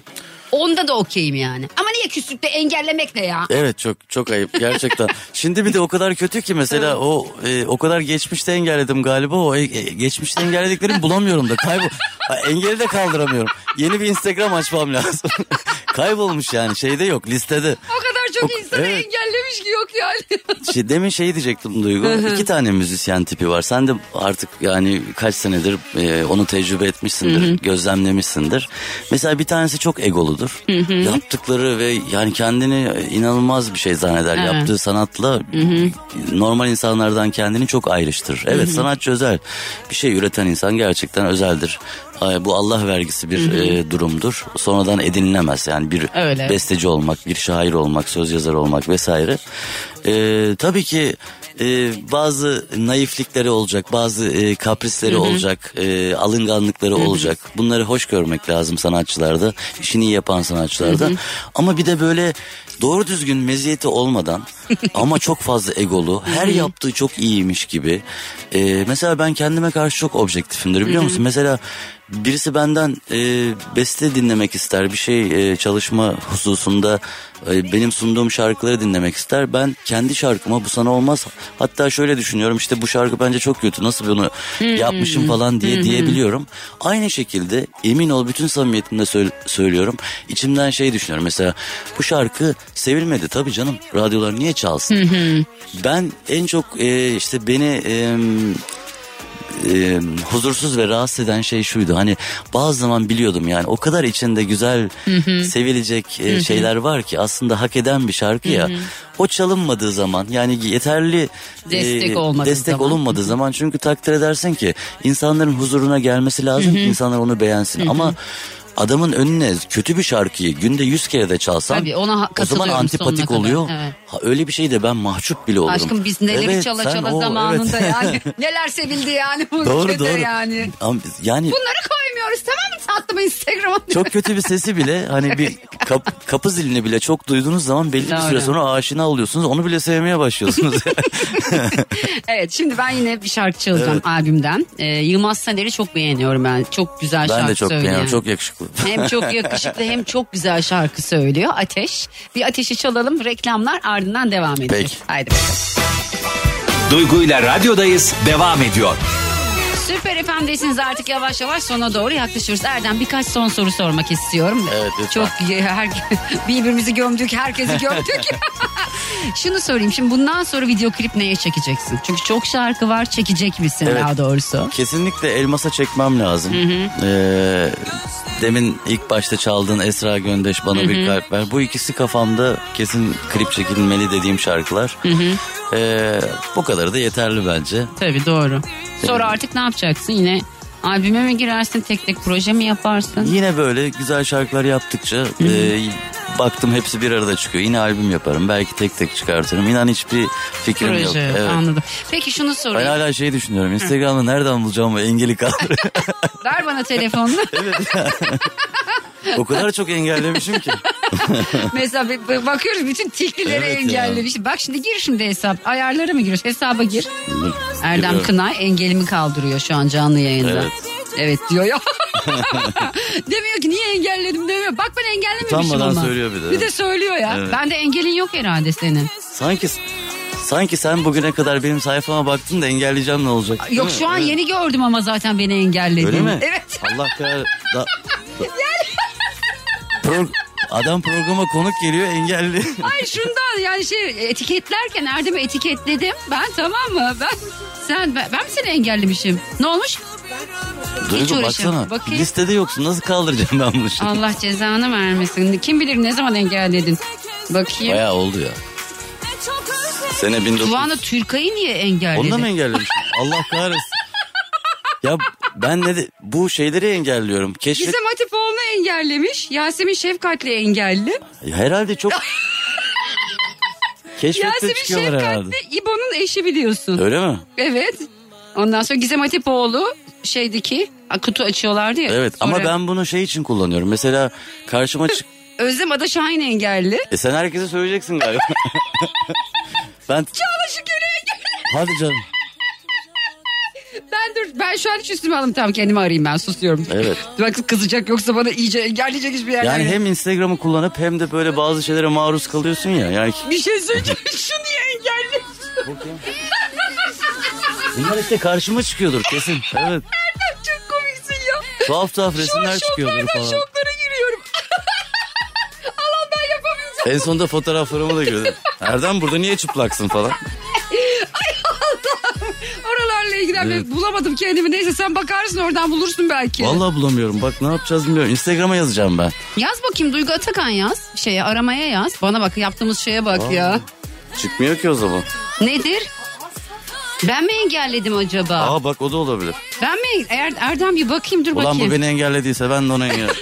Onda da okeyim yani. Ama niye küslükte engellemek ne ya? Evet çok çok ayıp gerçekten. Şimdi bir de o kadar kötü ki mesela o e, o kadar geçmişte engelledim galiba o e, e, geçmişte engellediklerimi bulamıyorum da kaybol. Ha, engeli de kaldıramıyorum. yeni bir Instagram açmam lazım. [LAUGHS] Kaybolmuş yani şeyde yok listede. O çok O- insanı evet. engellemiş ki yok yani. [LAUGHS] Şey, demin şey diyecektim Duygu. İki tane müzisyen tipi var. Sen de artık yani kaç senedir e, onu tecrübe etmişsindir, gözlemlemişsindir. Mesela bir tanesi çok egoludur. Yaptıkları ve yani kendini inanılmaz bir şey zanneder. Evet. Yaptığı sanatla normal insanlardan kendini çok ayrıştırır. Evet sanatçı özel. Bir şey üreten insan gerçekten özeldir. Bu Allah vergisi bir e, durumdur. Sonradan edinilemez. Yani bir Öyle. besteci olmak, bir şair olmak, söz yazarı olmak vesaire. Ee, tabii ki e, bazı naiflikleri olacak, bazı e, kaprisleri olacak, e, alınganlıkları olacak. Bunları hoş görmek lazım sanatçılarda, işini yapan sanatçılarda. Ama bir de böyle doğru düzgün meziyeti olmadan [LAUGHS] ama çok fazla egolu, her yaptığı çok iyiymiş gibi. E, mesela ben kendime karşı çok objektifimdir biliyor musun? Mesela birisi benden e, beste dinlemek ister, bir şey e, çalışma hususunda benim sunduğum şarkıları dinlemek ister. Ben kendi şarkıma bu sana olmaz. Hatta şöyle düşünüyorum işte bu şarkı bence çok kötü nasıl bunu yapmışım falan diye diyebiliyorum. Aynı şekilde emin ol bütün samimiyetimle söylüyorum. İçimden şey düşünüyorum mesela bu şarkı sevilmedi tabii canım radyolar niye çalsın? Ben en çok e, işte beni e, e, huzursuz ve rahatsız eden şey şuydu. Hani bazı zaman biliyordum yani o kadar içinde güzel sevilecek e, şeyler var ki aslında hak eden bir şarkı ya. O çalınmadığı zaman yani yeterli e, Destek olmadığı destek zaman. olunmadığı zaman çünkü takdir edersin ki insanların huzuruna gelmesi lazım ki insanlar onu beğensin. Ama adamın önüne kötü bir şarkıyı günde yüz kere de çalsan Tabii, ona o zaman antipatik oluyor. Evet. Ha, öyle bir şey de ben mahcup bile olurum. Aşkım biz neleri Evet, çala çala o, zamanında evet. yani. Neler sevildi yani bu [LAUGHS] Doğru doğru. yani. Ama yani Bunları koymuyoruz tamam mı tatlım Instagram'a? çok kötü bir sesi bile hani bir [LAUGHS] kap- kapı zilini bile çok duyduğunuz zaman belli bir süre sonra aşina oluyorsunuz. Onu bile sevmeye başlıyorsunuz. [LAUGHS] [LAUGHS] Evet şimdi ben yine bir şarkı çalacağım albümden. Ee, Yılmaz Saner'i çok beğeniyorum ben. Çok güzel şarkı ben de çok söylüyor. beğeniyorum. Çok yakışıklı. Hem çok yakışıklı hem çok güzel şarkı söylüyor. Ateş. Bir ateşi çalalım reklamlar ardından devam edeceğiz. Peki. Haydi bakalım. Duygu ile radyodayız devam ediyor. Süper FM'desiniz artık yavaş yavaş sona doğru yaklaşıyoruz. Erdem birkaç son soru sormak istiyorum. Evet, lütfen. Çok her, [LAUGHS] birbirimizi gömdük, herkesi gömdük. [LAUGHS] Şunu sorayım şimdi bundan sonra video klip neye çekeceksin? Çünkü çok şarkı var çekecek misin Evet. daha doğrusu? Kesinlikle elmasa çekmem lazım. Ee, demin ilk başta çaldığın Esra Göndeş bana bir kalp ver. Bu ikisi kafamda kesin klip çekilmeli dediğim şarkılar. Ee, bu kadarı da yeterli bence. Tabii doğru. Sonra artık ne yapacaksın? Yine albüme mi girersin? Tek tek proje mi yaparsın? Yine böyle güzel şarkılar yaptıkça e, baktım hepsi bir arada çıkıyor. Yine albüm yaparım. Belki tek tek çıkartırım. İnan hiçbir fikrim yok. Proje Evet. anladım. Peki şunu Ben sorayım. hala şey düşünüyorum. Instagram'da nereden bulacağım bu engeli kadro? [LAUGHS] Ver bana telefonunu. [LAUGHS] o kadar çok engellemişim ki. [LAUGHS] Mesela bakıyoruz bütün tilkileri Evet ya. engellemiş. Bak şimdi gir şimdi hesap. Ayarlara mı giriyorsun? Hesaba gir. Erdem Giriyorum. Kınay engelimi kaldırıyor şu an canlı yayında. Evet. Evet diyor ya. [LAUGHS] demiyor ki niye engelledim demiyor. Bak ben engellememişim Utanmadan ama. söylüyor bir de. Bir de söylüyor ya. Evet. Bende engelin yok herhalde senin. Sanki sanki sen bugüne kadar benim sayfama baktın da engelleyeceğim ne olacak? Yok şu an Evet. yeni gördüm ama zaten beni engelledi. Öyle mi? Evet. Allah kahretsin. Da, [LAUGHS] da- Pro- adam programa konuk geliyor engelli. [LAUGHS] Ay şundan yani şey etiketlerken Erdem'i etiketledim. Ben tamam mı? Ben sen ben, ben mi seni engellemişim? Ne olmuş? Duygu baksana. Bakayım. Listede yoksun. Nasıl kaldıracağım ben bunu şimdi? Allah cezanı vermesin. Kim bilir ne zaman engelledin? Bakayım. Bayağı oldu ya. Sene 1900. Tuvan'a Türkay'ı niye engelledin? Onu da mı engellemişim? [LAUGHS] Allah kahretsin. Ya ben ne de, bu şeyleri engelliyorum. Keşfet Gizem Hatipoğlu'nu engellemiş. Yasemin Şefkat'le engelli. herhalde çok [LAUGHS] Keşfette Yasemin çıkıyorlar herhalde. Şefkat'le İbo'nun eşi biliyorsun. Öyle mi? Evet. Ondan sonra Gizem Hatipoğlu şeydeki a, kutu açıyorlardı ya. Evet ama Sonra ben bunu şey için kullanıyorum. Mesela karşıma çık... [LAUGHS] Özlem Ada Şahin engelli. E sen herkese söyleyeceksin galiba. [LAUGHS] ben... Çağla Şükür'ü engelli. Hadi canım. Ben şu an hiç üstüme alım tamam kendimi arayayım ben susuyorum. Evet. [LAUGHS] Bak kızacak yoksa bana iyice engelleyecek hiçbir yerden. Yani hem Instagram'ı kullanıp hem de böyle bazı şeylere maruz kalıyorsun ya. Yani Bir şey söyleyeceğim [LAUGHS] şu niye engelli? bunlar işte karşıma çıkıyordur kesin. Evet. Çok komiksin ya. Tuhaf tuhaf resimler çıkıyor böyle Şoklardan falan. şoklara giriyorum. [LAUGHS] Allah ben yapamayacağım. En sonunda fotoğraflarımı da gördüm. Erdem burada niye çıplaksın falan. İlgili Evet. bulamadım kendimi. Neyse sen bakarsın oradan bulursun belki. Vallahi bulamıyorum. Bak ne yapacağız bilmiyorum. Instagram'a yazacağım ben. Yaz bakayım Duygu Atakan yaz. Şeye aramaya yaz. Bana bak yaptığımız şeye bak ya. Çıkmıyor ki o zaman. Nedir? Ben mi engelledim acaba? Aa bak o da olabilir. Ben mi? Eğer Erdem bir bakayım dur Ulan bakayım. bu beni engellediyse ben de onu engel. [LAUGHS]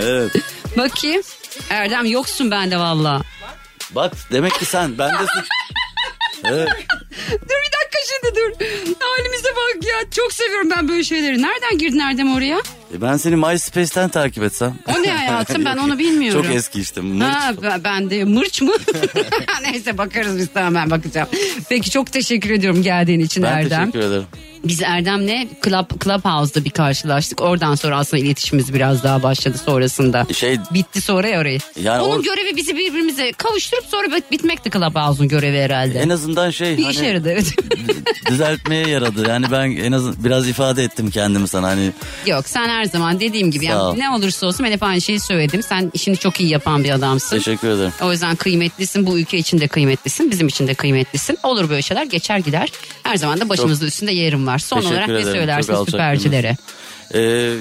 evet. Bakayım. Erdem yoksun bende valla. Bak demek ki sen. Ben de suç. [LAUGHS] Evet. Dur bir dakika şimdi dur. Halimize bak ya. Çok seviyorum ben böyle şeyleri. Nereden girdin Erdem oraya? E ben seni MySpace'ten takip etsem. O ne hayatım ben [LAUGHS] onu bilmiyorum. Çok eski işte. Mırç. Ha, ben- ben de mırç mı? [LAUGHS] Neyse bakarız biz tamam ben bakacağım. Peki çok teşekkür ediyorum geldiğin için Ben Erdem. teşekkür ederim. Biz Erdem'le Club, Clubhouse'da bir karşılaştık. Oradan sonra aslında iletişimimiz biraz daha başladı sonrasında. Şey Bitti sonra ya orayı. Yani Onun or- görevi bizi birbirimize kavuşturup sonra bit- bitmekti Clubhouse'un görevi herhalde. en azından şey bir hani işe yaradı evet. [LAUGHS] düzeltmeye yaradı. Yani ben en az biraz ifade ettim kendimi sana hani Yok sen her zaman dediğim gibi Sağ yani ne olursa olsun ben hep aynı şeyi söyledim. Sen işini çok iyi yapan bir adamsın. teşekkür ederim. O yüzden kıymetlisin. Bu ülke için de kıymetlisin. Bizim için de kıymetlisin. Olur böyle şeyler geçer gider. Her zaman da başımızda üstünde yerim var. Son Teşekkür olarak ne ederim. Çok söylersin alçak süpercilere? Ee,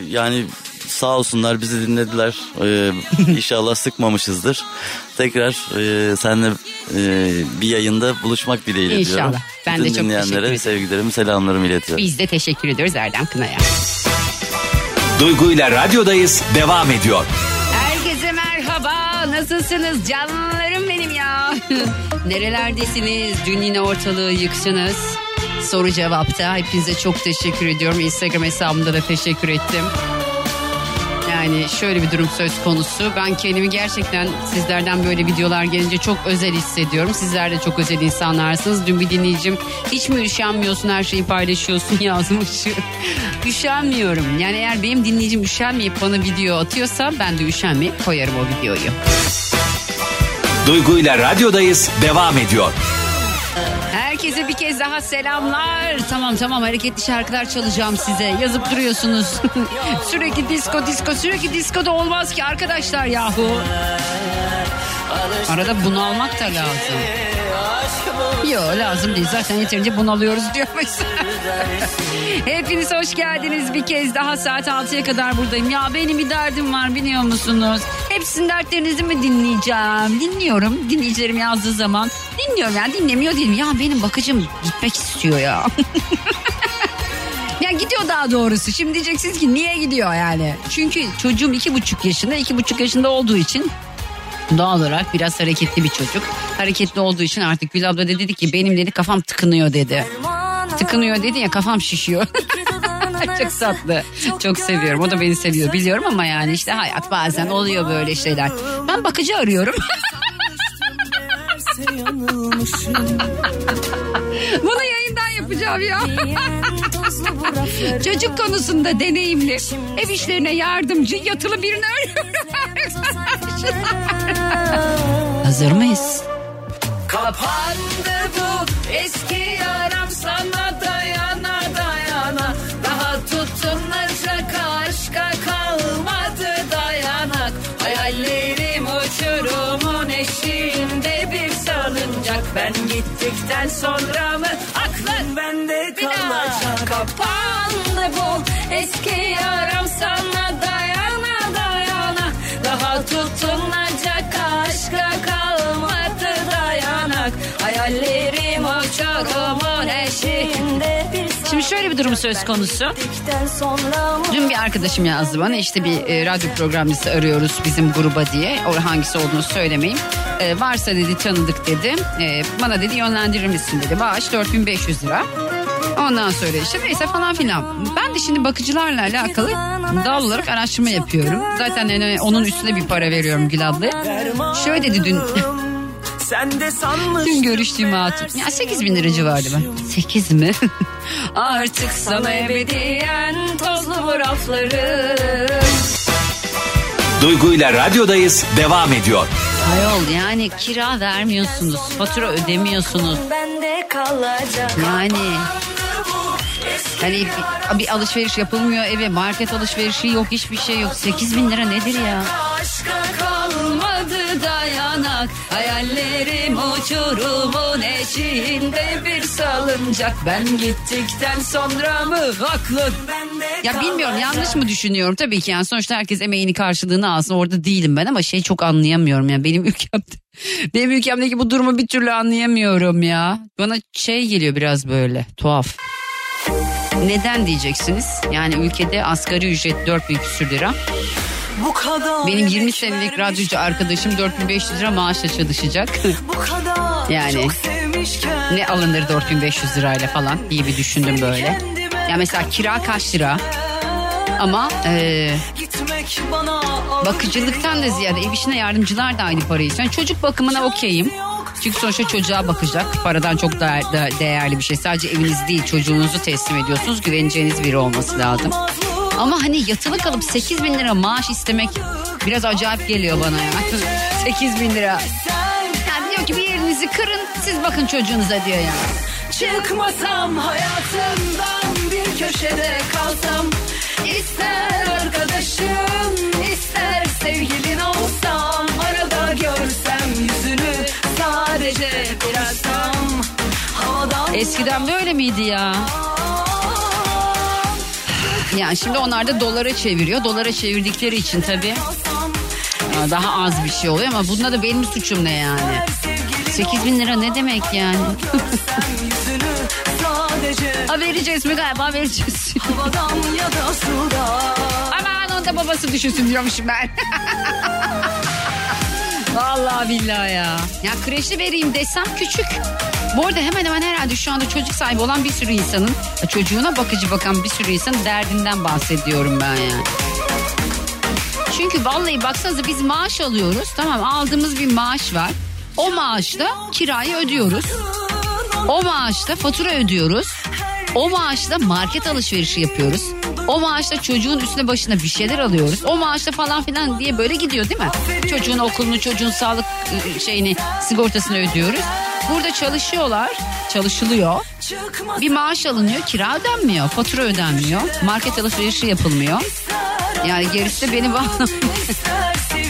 yani sağ olsunlar bizi dinlediler. Ee, [LAUGHS] inşallah sıkmamışızdır. Tekrar e, seninle e, bir yayında buluşmak dileğiyle İnşallah. diyorum. Ben de Bütün çok teşekkür dinleyenlere ederim. sevgilerimi selamlarımı iletiyorum. Biz de teşekkür ediyoruz Erdem Kına'ya. Duygu ile radyodayız devam ediyor. Herkese merhaba. Nasılsınız canlarım benim ya? [LAUGHS] Nerelerdesiniz? Dün yine ortalığı yıktınız. Soru cevapta. Hepinize çok teşekkür ediyorum. Instagram hesabımda da teşekkür ettim. Yani şöyle bir durum söz konusu. Ben kendimi gerçekten sizlerden böyle videolar gelince çok özel hissediyorum. Sizler de çok özel insanlarsınız. Dün bir dinleyicim hiç mi üşenmiyorsun her şeyi paylaşıyorsun [LAUGHS] yazmış. Üşenmiyorum. Yani eğer benim dinleyicim üşenmeyip bana video atıyorsa ben de üşenmeyip koyarım o videoyu. Duygu ile radyodayız devam ediyor. Herkese bir kez daha selamlar. Tamam tamam hareketli şarkılar çalacağım size. Yazıp duruyorsunuz. [LAUGHS] [LAUGHS] sürekli disco disco sürekli disco da olmaz ki arkadaşlar yahu. Arada bunalmak da lazım. Yok lazım değil zaten yeterince bunalıyoruz diyormuş. [LAUGHS] Hepiniz hoş geldiniz bir kez daha saat 6'ya kadar buradayım. Ya benim bir derdim var biliyor musunuz? Hepsinin dertlerinizi mi dinleyeceğim? Dinliyorum dinleyicilerim yazdığı zaman. Dinliyorum yani dinlemiyor değilim. Ya benim bakıcım gitmek istiyor ya. [LAUGHS] Ya gidiyor daha doğrusu. Şimdi diyeceksiniz ki niye gidiyor yani? Çünkü çocuğum iki buçuk yaşında. iki buçuk yaşında olduğu için doğal olarak biraz hareketli bir çocuk. Hareketli olduğu için artık Gül abla dedi ki benim dedi kafam tıkınıyor dedi. Tıkınıyor dedi ya kafam şişiyor. [LAUGHS] Çok tatlı. [LAUGHS] Çok seviyorum. O da beni seviyor biliyorum ama yani işte hayat bazen oluyor böyle şeyler. Ben bakıcı arıyorum. [LAUGHS] Bunu yayından yapacağım ya. [LAUGHS] Çocuk konusunda deneyimli, ev işlerine yardımcı, yatılı birini arıyorum. Hazır mıyız? Kapandı bu eski yaram sana gittikten sonra mı? Aklın bende kalacak Kapandı bu eski yaram sana dayana şöyle bir durum söz konusu. Dün bir arkadaşım yazdı bana işte bir e, radyo programcısı arıyoruz bizim gruba diye. O hangisi olduğunu söylemeyeyim. E, varsa dedi tanıdık dedi. E, bana dedi yönlendirir misin dedi. Bağış 4500 lira. Ondan sonra işte neyse falan filan. Ben de şimdi bakıcılarla alakalı dal olarak araştırma yapıyorum. Zaten yani onun üstüne bir para veriyorum Gül abla. Şöyle dedi dün Sen de sanmış. Dün görüştüğüm hatun. Ya 8 bin lira civarı ben. 8 mi? [LAUGHS] Artık sana ebediyen tozlu bu raflarım. Duygu ile radyodayız devam ediyor. Ayol yani kira vermiyorsunuz, fatura ödemiyorsunuz. Bende kalacak. Yani Hani bir, bir alışveriş yapılmıyor eve market alışverişi yok hiçbir şey yok. 8 bin lira nedir ya? Dayanak hayallerim uçurumun eşiğinde bir salıncak ben gittikten sonra mı aklın? Ya bilmiyorum yanlış mı düşünüyorum tabii ki yani sonuçta herkes emeğini karşılığını alsın orada değilim ben ama şey çok anlayamıyorum yani benim [LAUGHS] ülkemde benim ülkemdeki bu durumu bir türlü anlayamıyorum ya bana şey geliyor biraz böyle tuhaf. Neden diyeceksiniz? Yani ülkede asgari ücret 4000 küsür lira. Bu kadar Benim 20 senelik radyocu arkadaşım 4500 lira maaşla çalışacak. Bu kadar Yani ne alınır 4500 lirayla falan diye bir düşündüm böyle. Ya mesela kira kaç lira? Ama e, bakıcılıktan da ziyade ev işine yardımcılar da aynı parayı istiyor. Yani çocuk bakımına okeyim. Çünkü sonuçta çocuğa bakacak. Paradan çok değer- de- değerli bir şey. Sadece eviniz değil çocuğunuzu teslim ediyorsunuz. Güveneceğiniz biri olması lazım. Ama hani yatılı kalıp 8 bin lira maaş istemek biraz acayip geliyor bana ya. [LAUGHS] 8 bin lira. Yani diyor ki bir yerinizi kırın siz bakın çocuğunuza diyor yani. Çıkmasam hayatından bir köşede kalsam İster arkadaşım ister sevgilin olsam Arada görsem yüzünü sadece havadan Eskiden böyle miydi ya? Yani şimdi onlar da dolara çeviriyor. Dolara çevirdikleri için tabii aa, daha az bir şey oluyor ama bunda da benim suçum ne yani? 8 bin lira ne demek yani? [LAUGHS] ha vereceğiz mi galiba vereceğiz. Aman onda babası düşünsün diyormuşum ben. [LAUGHS] Vallahi billahi ya. Ya kreşi vereyim desem küçük. Bu arada hemen hemen herhalde şu anda çocuk sahibi olan bir sürü insanın çocuğuna bakıcı bakan bir sürü insanın derdinden bahsediyorum ben yani. Çünkü vallahi baksanıza biz maaş alıyoruz tamam aldığımız bir maaş var. O maaşla kirayı ödüyoruz. O maaşla fatura ödüyoruz. O maaşla market alışverişi yapıyoruz. O maaşla çocuğun üstüne başına bir şeyler alıyoruz. O maaşla falan filan diye böyle gidiyor değil mi? Çocuğun okulunu, çocuğun sağlık ıı, şeyini, sigortasını ödüyoruz. Burada çalışıyorlar, çalışılıyor. Bir maaş alınıyor, kira ödenmiyor, fatura ödenmiyor, market alışverişi yapılmıyor. Yani gerisi de beni bağlamıyor. [LAUGHS]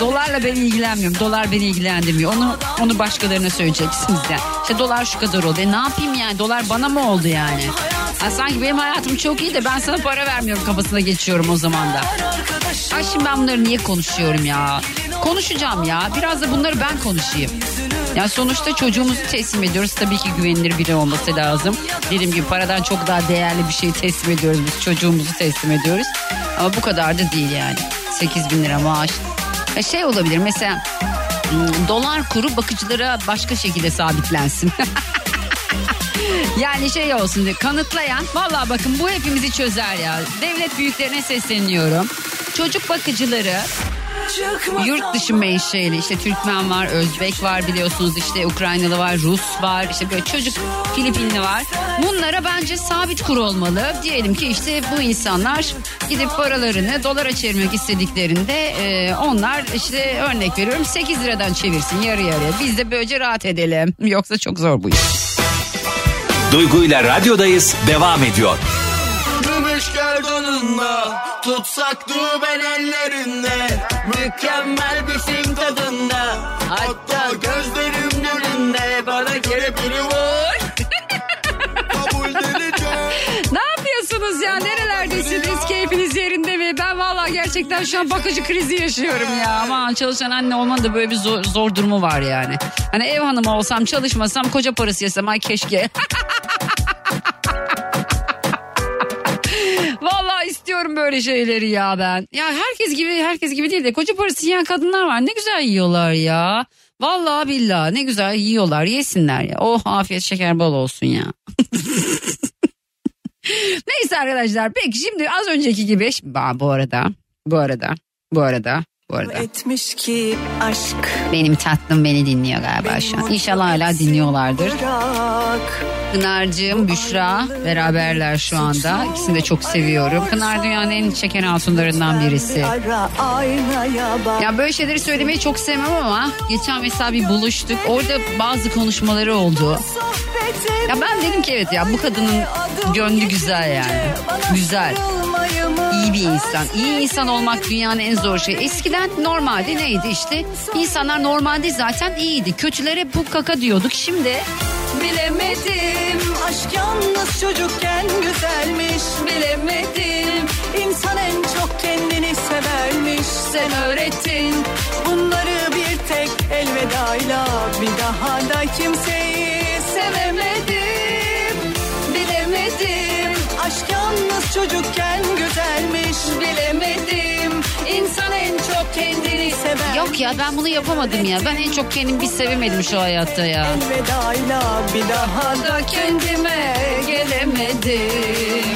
dolarla ben ilgilenmiyorum. Dolar beni ilgilendirmiyor. Onu onu başkalarına söyleyeceksiniz yani. İşte dolar şu kadar oldu. E ne yapayım yani? Dolar bana mı oldu yani? Ha, sanki benim hayatım çok iyi de ben sana para vermiyorum kafasına geçiyorum o zaman da. Ay şimdi ben bunları niye konuşuyorum ya? Konuşacağım ya. Biraz da bunları ben konuşayım. Ya sonuçta çocuğumuzu teslim ediyoruz. Tabii ki güvenilir biri olması lazım. Dediğim gibi paradan çok daha değerli bir şey teslim ediyoruz. Biz çocuğumuzu teslim ediyoruz. Ama bu kadar da değil yani. 8 bin lira maaş. E şey olabilir mesela hmm, dolar kuru bakıcılara başka şekilde sabitlensin. [LAUGHS] yani şey olsun diye kanıtlayan valla bakın bu hepimizi çözer ya. Devlet büyüklerine sesleniyorum. Çocuk bakıcıları yurt dışı menşeli işte Türkmen var, Özbek var biliyorsunuz işte Ukraynalı var, Rus var işte böyle çocuk Filipinli var. Bunlara bence sabit kur olmalı. Diyelim ki işte bu insanlar gidip paralarını dolara çevirmek istediklerinde e, onlar işte örnek veriyorum 8 liradan çevirsin yarı yarıya. Biz de böylece rahat edelim. Yoksa çok zor bu iş. Duygu ile radyodayız devam ediyor. Gümüş gerdanında tutsak düğmen ellerinde Mükemmel bir film tadında Hatta gözlerim önünde bana kelepiri var [LAUGHS] Kabul edeceğim Ne yapıyorsunuz ya? Nerelerdesiniz? Keyfiniz yerinde mi? Ben vallahi gerçekten şu an bakıcı krizi yaşıyorum ya. Aman çalışan anne olmanın da böyle bir zor, zor durumu var yani. Hani ev hanımı olsam çalışmasam koca parası yesem ay keşke. [LAUGHS] İstiyorum böyle şeyleri ya ben. Ya herkes gibi herkes gibi değil de koca parası yiyen kadınlar var. Ne güzel yiyorlar ya. Vallahi billahi ne güzel yiyorlar yesinler ya. Oh afiyet şeker bol olsun ya. [LAUGHS] Neyse arkadaşlar peki şimdi az önceki gibi Ba- bu arada bu arada bu arada bu arada. Etmiş ki aşk Benim tatlım beni dinliyor galiba şu an. İnşallah hala dinliyorlardır. bırak. Pınar'cığım, Büşra beraberler şu anda. İkisini de çok seviyorum. Pınar dünyanın en çeken hatunlarından birisi. Ya böyle şeyleri söylemeyi çok sevmem ama geçen mesela bir buluştuk. Orada bazı konuşmaları oldu. Ya ben dedim ki evet ya bu kadının gönlü güzel yani. Güzel. İyi bir insan. İyi insan olmak dünyanın en zor şeyi. Eskiden normalde neydi işte? İnsanlar normalde zaten iyiydi. Kötülere bu kaka diyorduk. Şimdi bilemedim. Aşk yalnız çocukken güzelmiş. Bilemedim. İnsan en çok kendini severmiş. Sen öğrettin. Bunları bir tek elvedayla. Bir daha da kimseyi sevemedim. Bilemedim. Aşk yalnız çocukken kendini sever Yok ya ben bunu yapamadım ya. Ben en çok kendimi bir sevemedim şu hayatta ya. Elvedayla bir daha da kendime gelemedim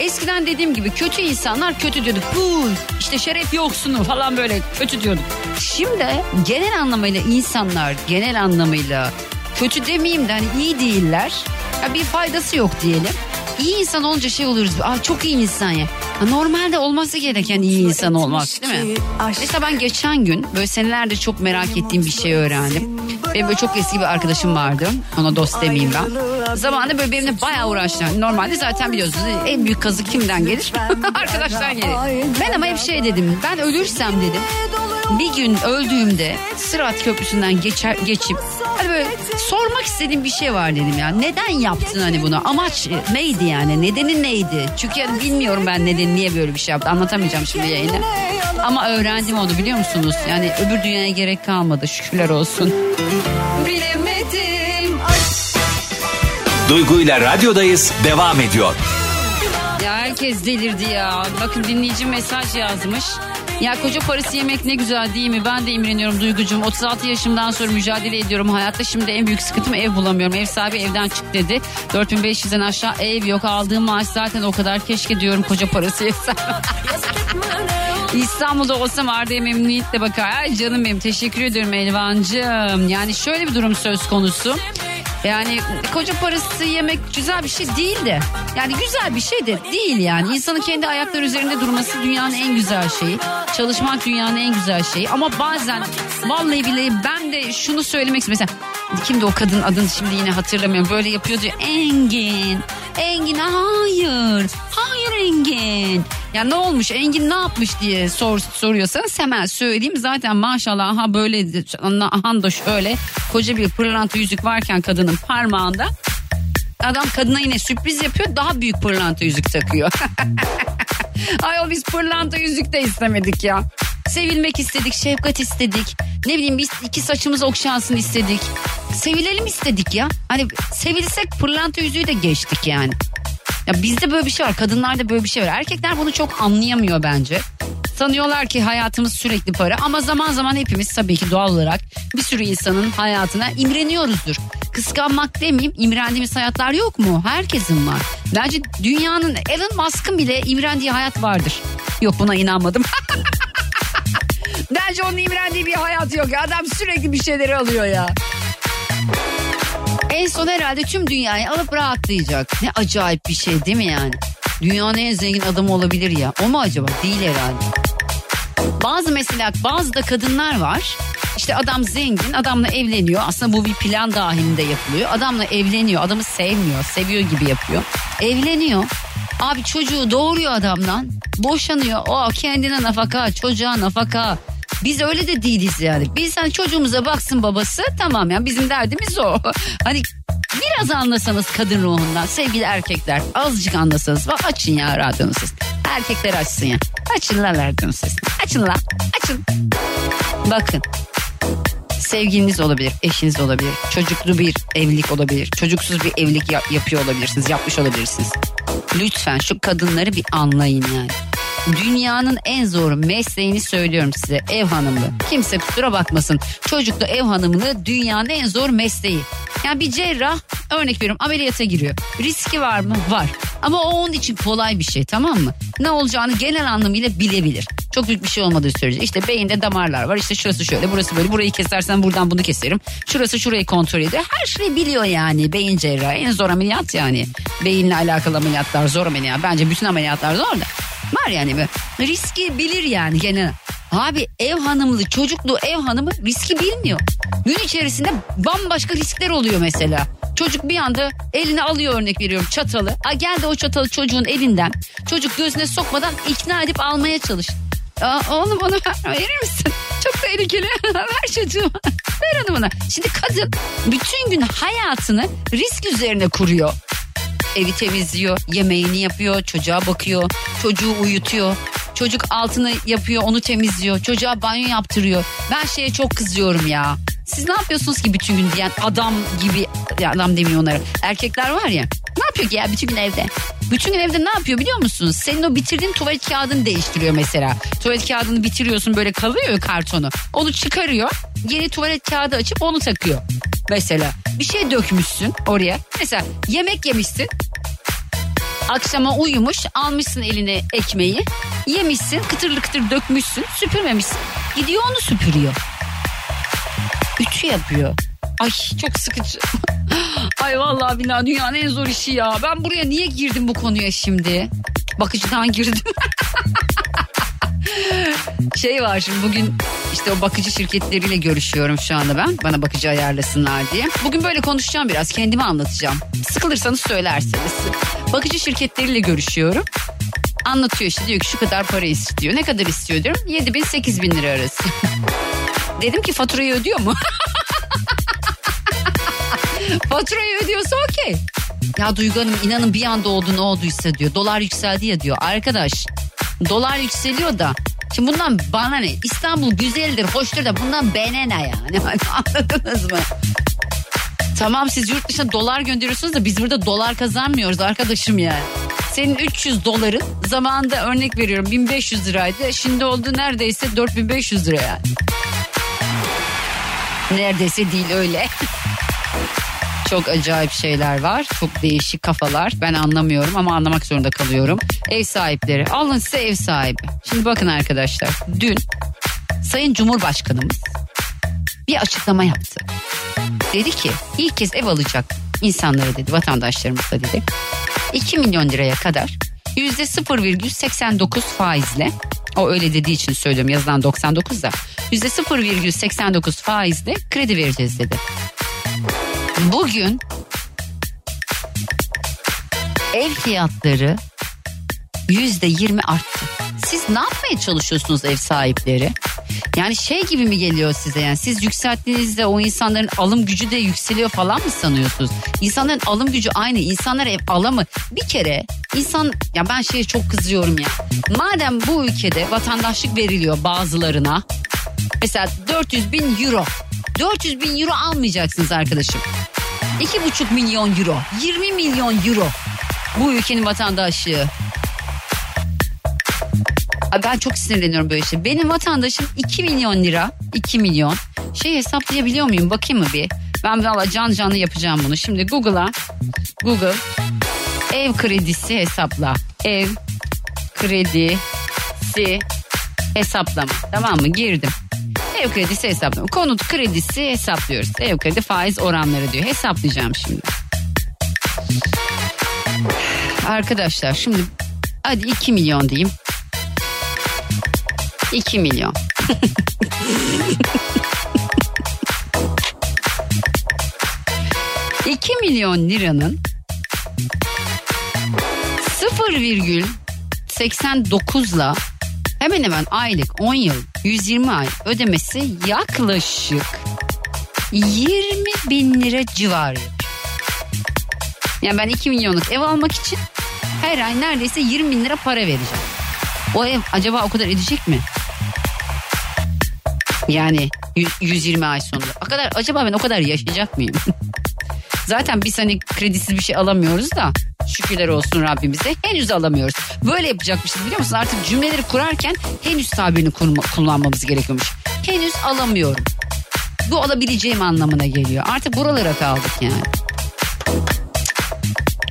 Eskiden dediğim gibi kötü insanlar kötü diyorduk. Bu işte şeref yoksunu falan böyle kötü diyorduk. Şimdi genel anlamıyla insanlar genel anlamıyla kötü demeyeyim de hani iyi değiller. Ya bir faydası yok diyelim. İyi insan olunca şey oluruz. Aa çok iyi insan ya. Normalde olması gereken iyi insan olmak değil mi? Mesela ben geçen gün böyle senelerde çok merak ettiğim bir şey öğrendim. Benim böyle çok eski bir arkadaşım vardı. Ona dost demeyeyim ben. Zamanında böyle benimle bayağı uğraştı. Yani Normalde zaten biliyorsunuz en büyük kazık kimden gelir? [LAUGHS] Arkadaştan gelir. Ben ama hep şey dedim. Ben ölürsem dedim. Bir gün öldüğümde Sırat Köprüsü'nden geçer, geçip hani böyle sormak istediğim bir şey var dedim ya. Neden yaptın hani bunu? Amaç neydi yani? Nedeni neydi? Çünkü yani bilmiyorum ben nedeni niye böyle bir şey yaptı. Anlatamayacağım şimdi yayını. Ama öğrendim onu biliyor musunuz? Yani öbür dünyaya gerek kalmadı şükürler olsun. Bilemedim Duygu ile radyodayız devam ediyor. Ya herkes delirdi ya. Bakın dinleyici mesaj yazmış. Ya koca parası yemek ne güzel değil mi? Ben de imreniyorum Duygucuğum. 36 yaşımdan sonra mücadele ediyorum. Hayatta şimdi en büyük sıkıntım ev bulamıyorum. Ev sahibi evden çık dedi. 4500'den aşağı ev yok. Aldığım maaş zaten o kadar. Keşke diyorum koca parası yesem. [LAUGHS] İstanbul'da olsam Arda'ya memnuniyetle bakar. Ay canım benim teşekkür ediyorum Elvancığım. Yani şöyle bir durum söz konusu. Yani koca parası yemek güzel bir şey değil de. Yani güzel bir şey de değil yani. İnsanın kendi ayakları üzerinde durması dünyanın en güzel şeyi. Çalışmak dünyanın en güzel şeyi. Ama bazen vallahi billahi ben de şunu söylemek istiyorum. Mesela kimdi o kadın adını şimdi yine hatırlamıyorum. Böyle yapıyordu ya Engin. Engin hayır. Hayır Engin. Ya ne olmuş Engin ne yapmış diye sor, soruyorsanız hemen söyleyeyim. Zaten maşallah aha böyle aha da şöyle koca bir pırlanta yüzük varken kadının parmağında adam kadına yine sürpriz yapıyor daha büyük pırlanta yüzük takıyor. [LAUGHS] Ay o biz pırlanta yüzük de istemedik ya. Sevilmek istedik, şefkat istedik. Ne bileyim biz iki saçımız okşansın istedik. Sevilelim istedik ya. Hani sevilsek pırlanta yüzüğü de geçtik yani. Ya bizde böyle bir şey var. Kadınlarda böyle bir şey var. Erkekler bunu çok anlayamıyor bence. Sanıyorlar ki hayatımız sürekli para ama zaman zaman hepimiz tabii ki doğal olarak bir sürü insanın hayatına imreniyoruzdur. Kıskanmak demeyeyim imrendiğimiz hayatlar yok mu? Herkesin var. Bence dünyanın Elon Musk'ın bile imrendiği hayat vardır. Yok buna inanmadım. [LAUGHS] Bence onun imrendiği bir hayat yok. Adam sürekli bir şeyleri alıyor ya. En son herhalde tüm dünyayı alıp rahatlayacak. Ne acayip bir şey değil mi yani? Dünyanın en zengin adamı olabilir ya. O mu acaba? Değil herhalde. Bazı mesela bazı da kadınlar var. İşte adam zengin adamla evleniyor. Aslında bu bir plan dahilinde yapılıyor. Adamla evleniyor. Adamı sevmiyor. Seviyor gibi yapıyor. Evleniyor. Abi çocuğu doğuruyor adamdan. Boşanıyor. O kendine nafaka, çocuğa nafaka. Biz öyle de değiliz yani. Biz hani çocuğumuza baksın babası tamam ya bizim derdimiz o. [LAUGHS] Hani biraz anlasanız kadın ruhundan sevgili erkekler azıcık anlasanız bak açın ya radyonu siz. Erkekler açsın ya. Açın la radyonu siz. Açın la açın. Bakın sevgiliniz olabilir, eşiniz olabilir, çocuklu bir evlilik olabilir, çocuksuz bir evlilik yap- yapıyor olabilirsiniz, yapmış olabilirsiniz. Lütfen şu kadınları bir anlayın yani. Dünyanın en zor mesleğini söylüyorum size ev hanımlığı. Kimse kusura bakmasın. Çocuklu ev hanımlığı dünyanın en zor mesleği. Yani bir cerrah örnek veriyorum ameliyata giriyor. Riski var mı? Var. Ama o onun için kolay bir şey tamam mı? Ne olacağını genel anlamıyla bilebilir. Çok büyük bir şey olmadığı sürece. İşte beyinde damarlar var. İşte şurası şöyle burası böyle. Burayı kesersen buradan bunu keserim. Şurası şurayı kontrol ediyor. Her şeyi biliyor yani beyin cerrahı. En zor ameliyat yani. Beyinle alakalı ameliyatlar zor ameliyat. Bence bütün ameliyatlar zor da. Var yani böyle. Riski bilir yani gene. Abi ev hanımlı çocuklu ev hanımı riski bilmiyor. Gün içerisinde bambaşka riskler oluyor mesela. Çocuk bir anda eline alıyor örnek veriyorum çatalı. A geldi o çatalı çocuğun elinden. Çocuk gözüne sokmadan ikna edip almaya çalış. Aa, oğlum onu ver- verir misin? Çok tehlikeli. [LAUGHS] ver çocuğu. ver onu bana. Şimdi kadın bütün gün hayatını risk üzerine kuruyor. Evi temizliyor, yemeğini yapıyor, çocuğa bakıyor, çocuğu uyutuyor. Çocuk altını yapıyor, onu temizliyor. Çocuğa banyo yaptırıyor. Ben şeye çok kızıyorum ya. Siz ne yapıyorsunuz ki bütün gün diyen adam gibi adam demiyor onlara. Erkekler var ya. Ne yapıyor ki ya bütün gün evde? Bütün gün evde ne yapıyor biliyor musunuz? Senin o bitirdiğin tuvalet kağıdını değiştiriyor mesela. Tuvalet kağıdını bitiriyorsun böyle kalıyor kartonu. Onu çıkarıyor. Yeni tuvalet kağıdı açıp onu takıyor. Mesela bir şey dökmüşsün oraya. Mesela yemek yemişsin. Akşama uyumuş almışsın eline ekmeği. Yemişsin kıtırlı kıtır dökmüşsün süpürmemişsin. Gidiyor onu süpürüyor. Ütü yapıyor. Ay çok sıkıcı. [LAUGHS] Ay vallahi billahi dünyanın en zor işi ya. Ben buraya niye girdim bu konuya şimdi? Bakıcıdan girdim. [LAUGHS] şey var şimdi bugün işte o bakıcı şirketleriyle görüşüyorum şu anda ben. Bana bakıcı ayarlasınlar diye. Bugün böyle konuşacağım biraz kendimi anlatacağım. Sıkılırsanız söylersiniz. Bakıcı şirketleriyle görüşüyorum. Anlatıyor işte diyor ki şu kadar para istiyor. Ne kadar istiyor diyorum. 7 bin 8 bin lira arası. [LAUGHS] Dedim ki faturayı ödüyor mu? [LAUGHS] Faturayı ödüyorsa okey. Ya Duygu Hanım inanın bir anda oldu ne olduysa diyor. Dolar yükseldi ya diyor. Arkadaş dolar yükseliyor da Şimdi bundan bana ne? İstanbul güzeldir, hoştur da bundan bana ne yani? Hani [LAUGHS] Anladınız mı? Tamam siz yurt dışına dolar gönderiyorsunuz da biz burada dolar kazanmıyoruz arkadaşım yani. Senin 300 doların zamanında örnek veriyorum 1500 liraydı. Şimdi oldu neredeyse 4500 lira yani. Neredeyse değil öyle. [LAUGHS] Çok acayip şeyler var. Çok değişik kafalar. Ben anlamıyorum ama anlamak zorunda kalıyorum. Ev sahipleri. Alın size ev sahibi. Şimdi bakın arkadaşlar. Dün Sayın Cumhurbaşkanımız bir açıklama yaptı. Dedi ki ilk kez ev alacak insanlara dedi vatandaşlarımıza dedi. 2 milyon liraya kadar yüzde 0,89 faizle o öyle dediği için söylüyorum yazılan 99 da yüzde 0,89 faizle kredi vereceğiz dedi. Bugün ev fiyatları yüzde yirmi arttı. Siz ne yapmaya çalışıyorsunuz ev sahipleri? Yani şey gibi mi geliyor size yani siz yükselttiğinizde o insanların alım gücü de yükseliyor falan mı sanıyorsunuz? İnsanların alım gücü aynı. İnsanlar ev alamı bir kere insan ya ben şeye çok kızıyorum ya. Madem bu ülkede vatandaşlık veriliyor bazılarına mesela 400 bin euro 400 bin euro almayacaksınız arkadaşım. 2,5 milyon euro 20 milyon euro bu ülkenin vatandaşlığı. Ben çok sinirleniyorum böyle şey. Benim vatandaşım 2 milyon lira 2 milyon şey hesaplayabiliyor muyum bakayım mı bir. Ben valla can canlı yapacağım bunu. Şimdi Google'a Google ev kredisi hesapla. Ev kredisi hesaplama tamam mı girdim. Ev kredisi hesaplama. Konut kredisi hesaplıyoruz. Ev kredi faiz oranları diyor. Hesaplayacağım şimdi. Arkadaşlar şimdi hadi 2 milyon diyeyim. 2 milyon. [LAUGHS] İki milyon liranın 0,89'la hemen hemen aylık 10 yıl 120 ay ödemesi yaklaşık 20 bin lira civarı. Yani ben 2 milyonluk ev almak için her ay neredeyse 20 bin lira para vereceğim. O ev acaba o kadar edecek mi? Yani 120 ay sonunda. O kadar acaba ben o kadar yaşayacak mıyım? [LAUGHS] Zaten biz hani kredisiz bir şey alamıyoruz da şükürler olsun Rabbimize henüz alamıyoruz. Böyle yapacakmışız biliyor musun? Artık cümleleri kurarken henüz tabirini kurma- kullanmamız gerekiyormuş. Henüz alamıyorum. Bu alabileceğim anlamına geliyor. Artık buralara kaldık yani.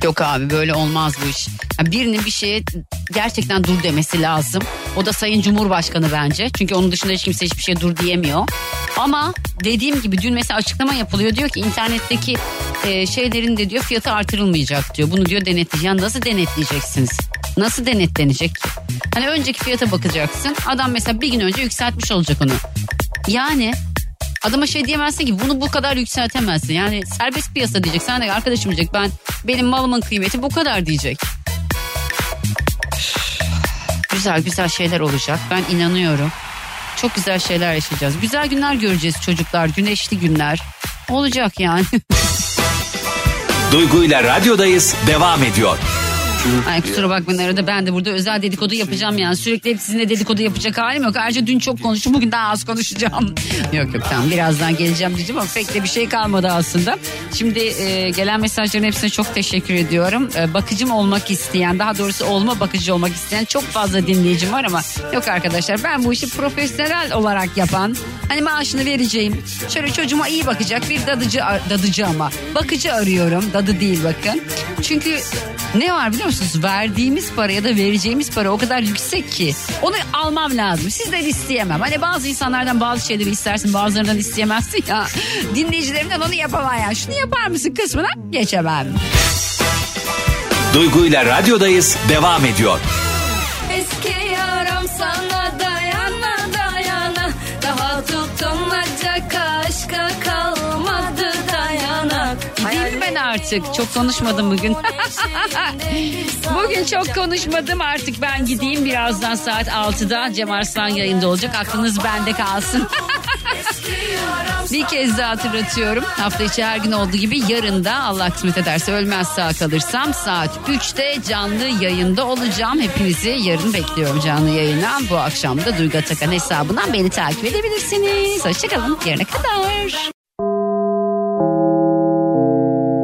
Yok abi böyle olmaz bu iş. Yani birinin bir şeye gerçekten dur demesi lazım. O da Sayın Cumhurbaşkanı bence. Çünkü onun dışında hiç kimse hiçbir şey dur diyemiyor. Ama dediğim gibi dün mesela açıklama yapılıyor. Diyor ki internetteki e, şeylerin de diyor fiyatı artırılmayacak diyor. Bunu diyor denetleyeceğiz. Yani nasıl denetleyeceksiniz? Nasıl denetlenecek? Hani önceki fiyata bakacaksın. Adam mesela bir gün önce yükseltmiş olacak onu. Yani adama şey diyemezsin ki bunu bu kadar yükseltemezsin. Yani serbest piyasa diyecek. Sen de arkadaşım diyecek ben benim malımın kıymeti bu kadar diyecek. Güzel güzel şeyler olacak. Ben inanıyorum. Çok güzel şeyler yaşayacağız. Güzel günler göreceğiz çocuklar. Güneşli günler. Olacak yani. [LAUGHS] Duygu ile radyodayız devam ediyor. Ay kusura bakmayın arada ben de burada özel dedikodu yapacağım yani. Sürekli hep sizinle dedikodu yapacak halim yok. Ayrıca dün çok konuştum bugün daha az konuşacağım. [LAUGHS] yok yok tamam birazdan geleceğim diyeceğim ama pek de bir şey kalmadı aslında. Şimdi e, gelen mesajların hepsine çok teşekkür ediyorum. E, bakıcım olmak isteyen daha doğrusu olma bakıcı olmak isteyen çok fazla dinleyicim var ama yok arkadaşlar ben bu işi profesyonel olarak yapan hani maaşını vereceğim. Şöyle çocuğuma iyi bakacak bir dadıcı dadıcı ama bakıcı arıyorum. Dadı değil bakın. Çünkü ne var biliyor musunuz? Verdiğimiz para ya da vereceğimiz para o kadar yüksek ki onu almam lazım. Sizden isteyemem. Hani bazı insanlardan bazı şeyleri istersin bazılarından isteyemezsin ya. Dinleyicilerimden onu yapamam ya. Şunu yapar mısın kısmına geçemem. Duygu ile radyodayız devam ediyor. Artık. Çok konuşmadım bugün. [LAUGHS] bugün çok konuşmadım artık ben gideyim. Birazdan saat 6'da Cem Arslan yayında olacak. Aklınız bende kalsın. [LAUGHS] Bir kez daha hatırlatıyorum. Hafta içi her gün olduğu gibi yarın da Allah kısmet ederse ölmez sağ kalırsam saat 3'te canlı yayında olacağım. Hepinizi yarın bekliyorum canlı yayına. Bu akşam da Duygu Atakan hesabından beni takip edebilirsiniz. Hoşçakalın. Yarına kadar.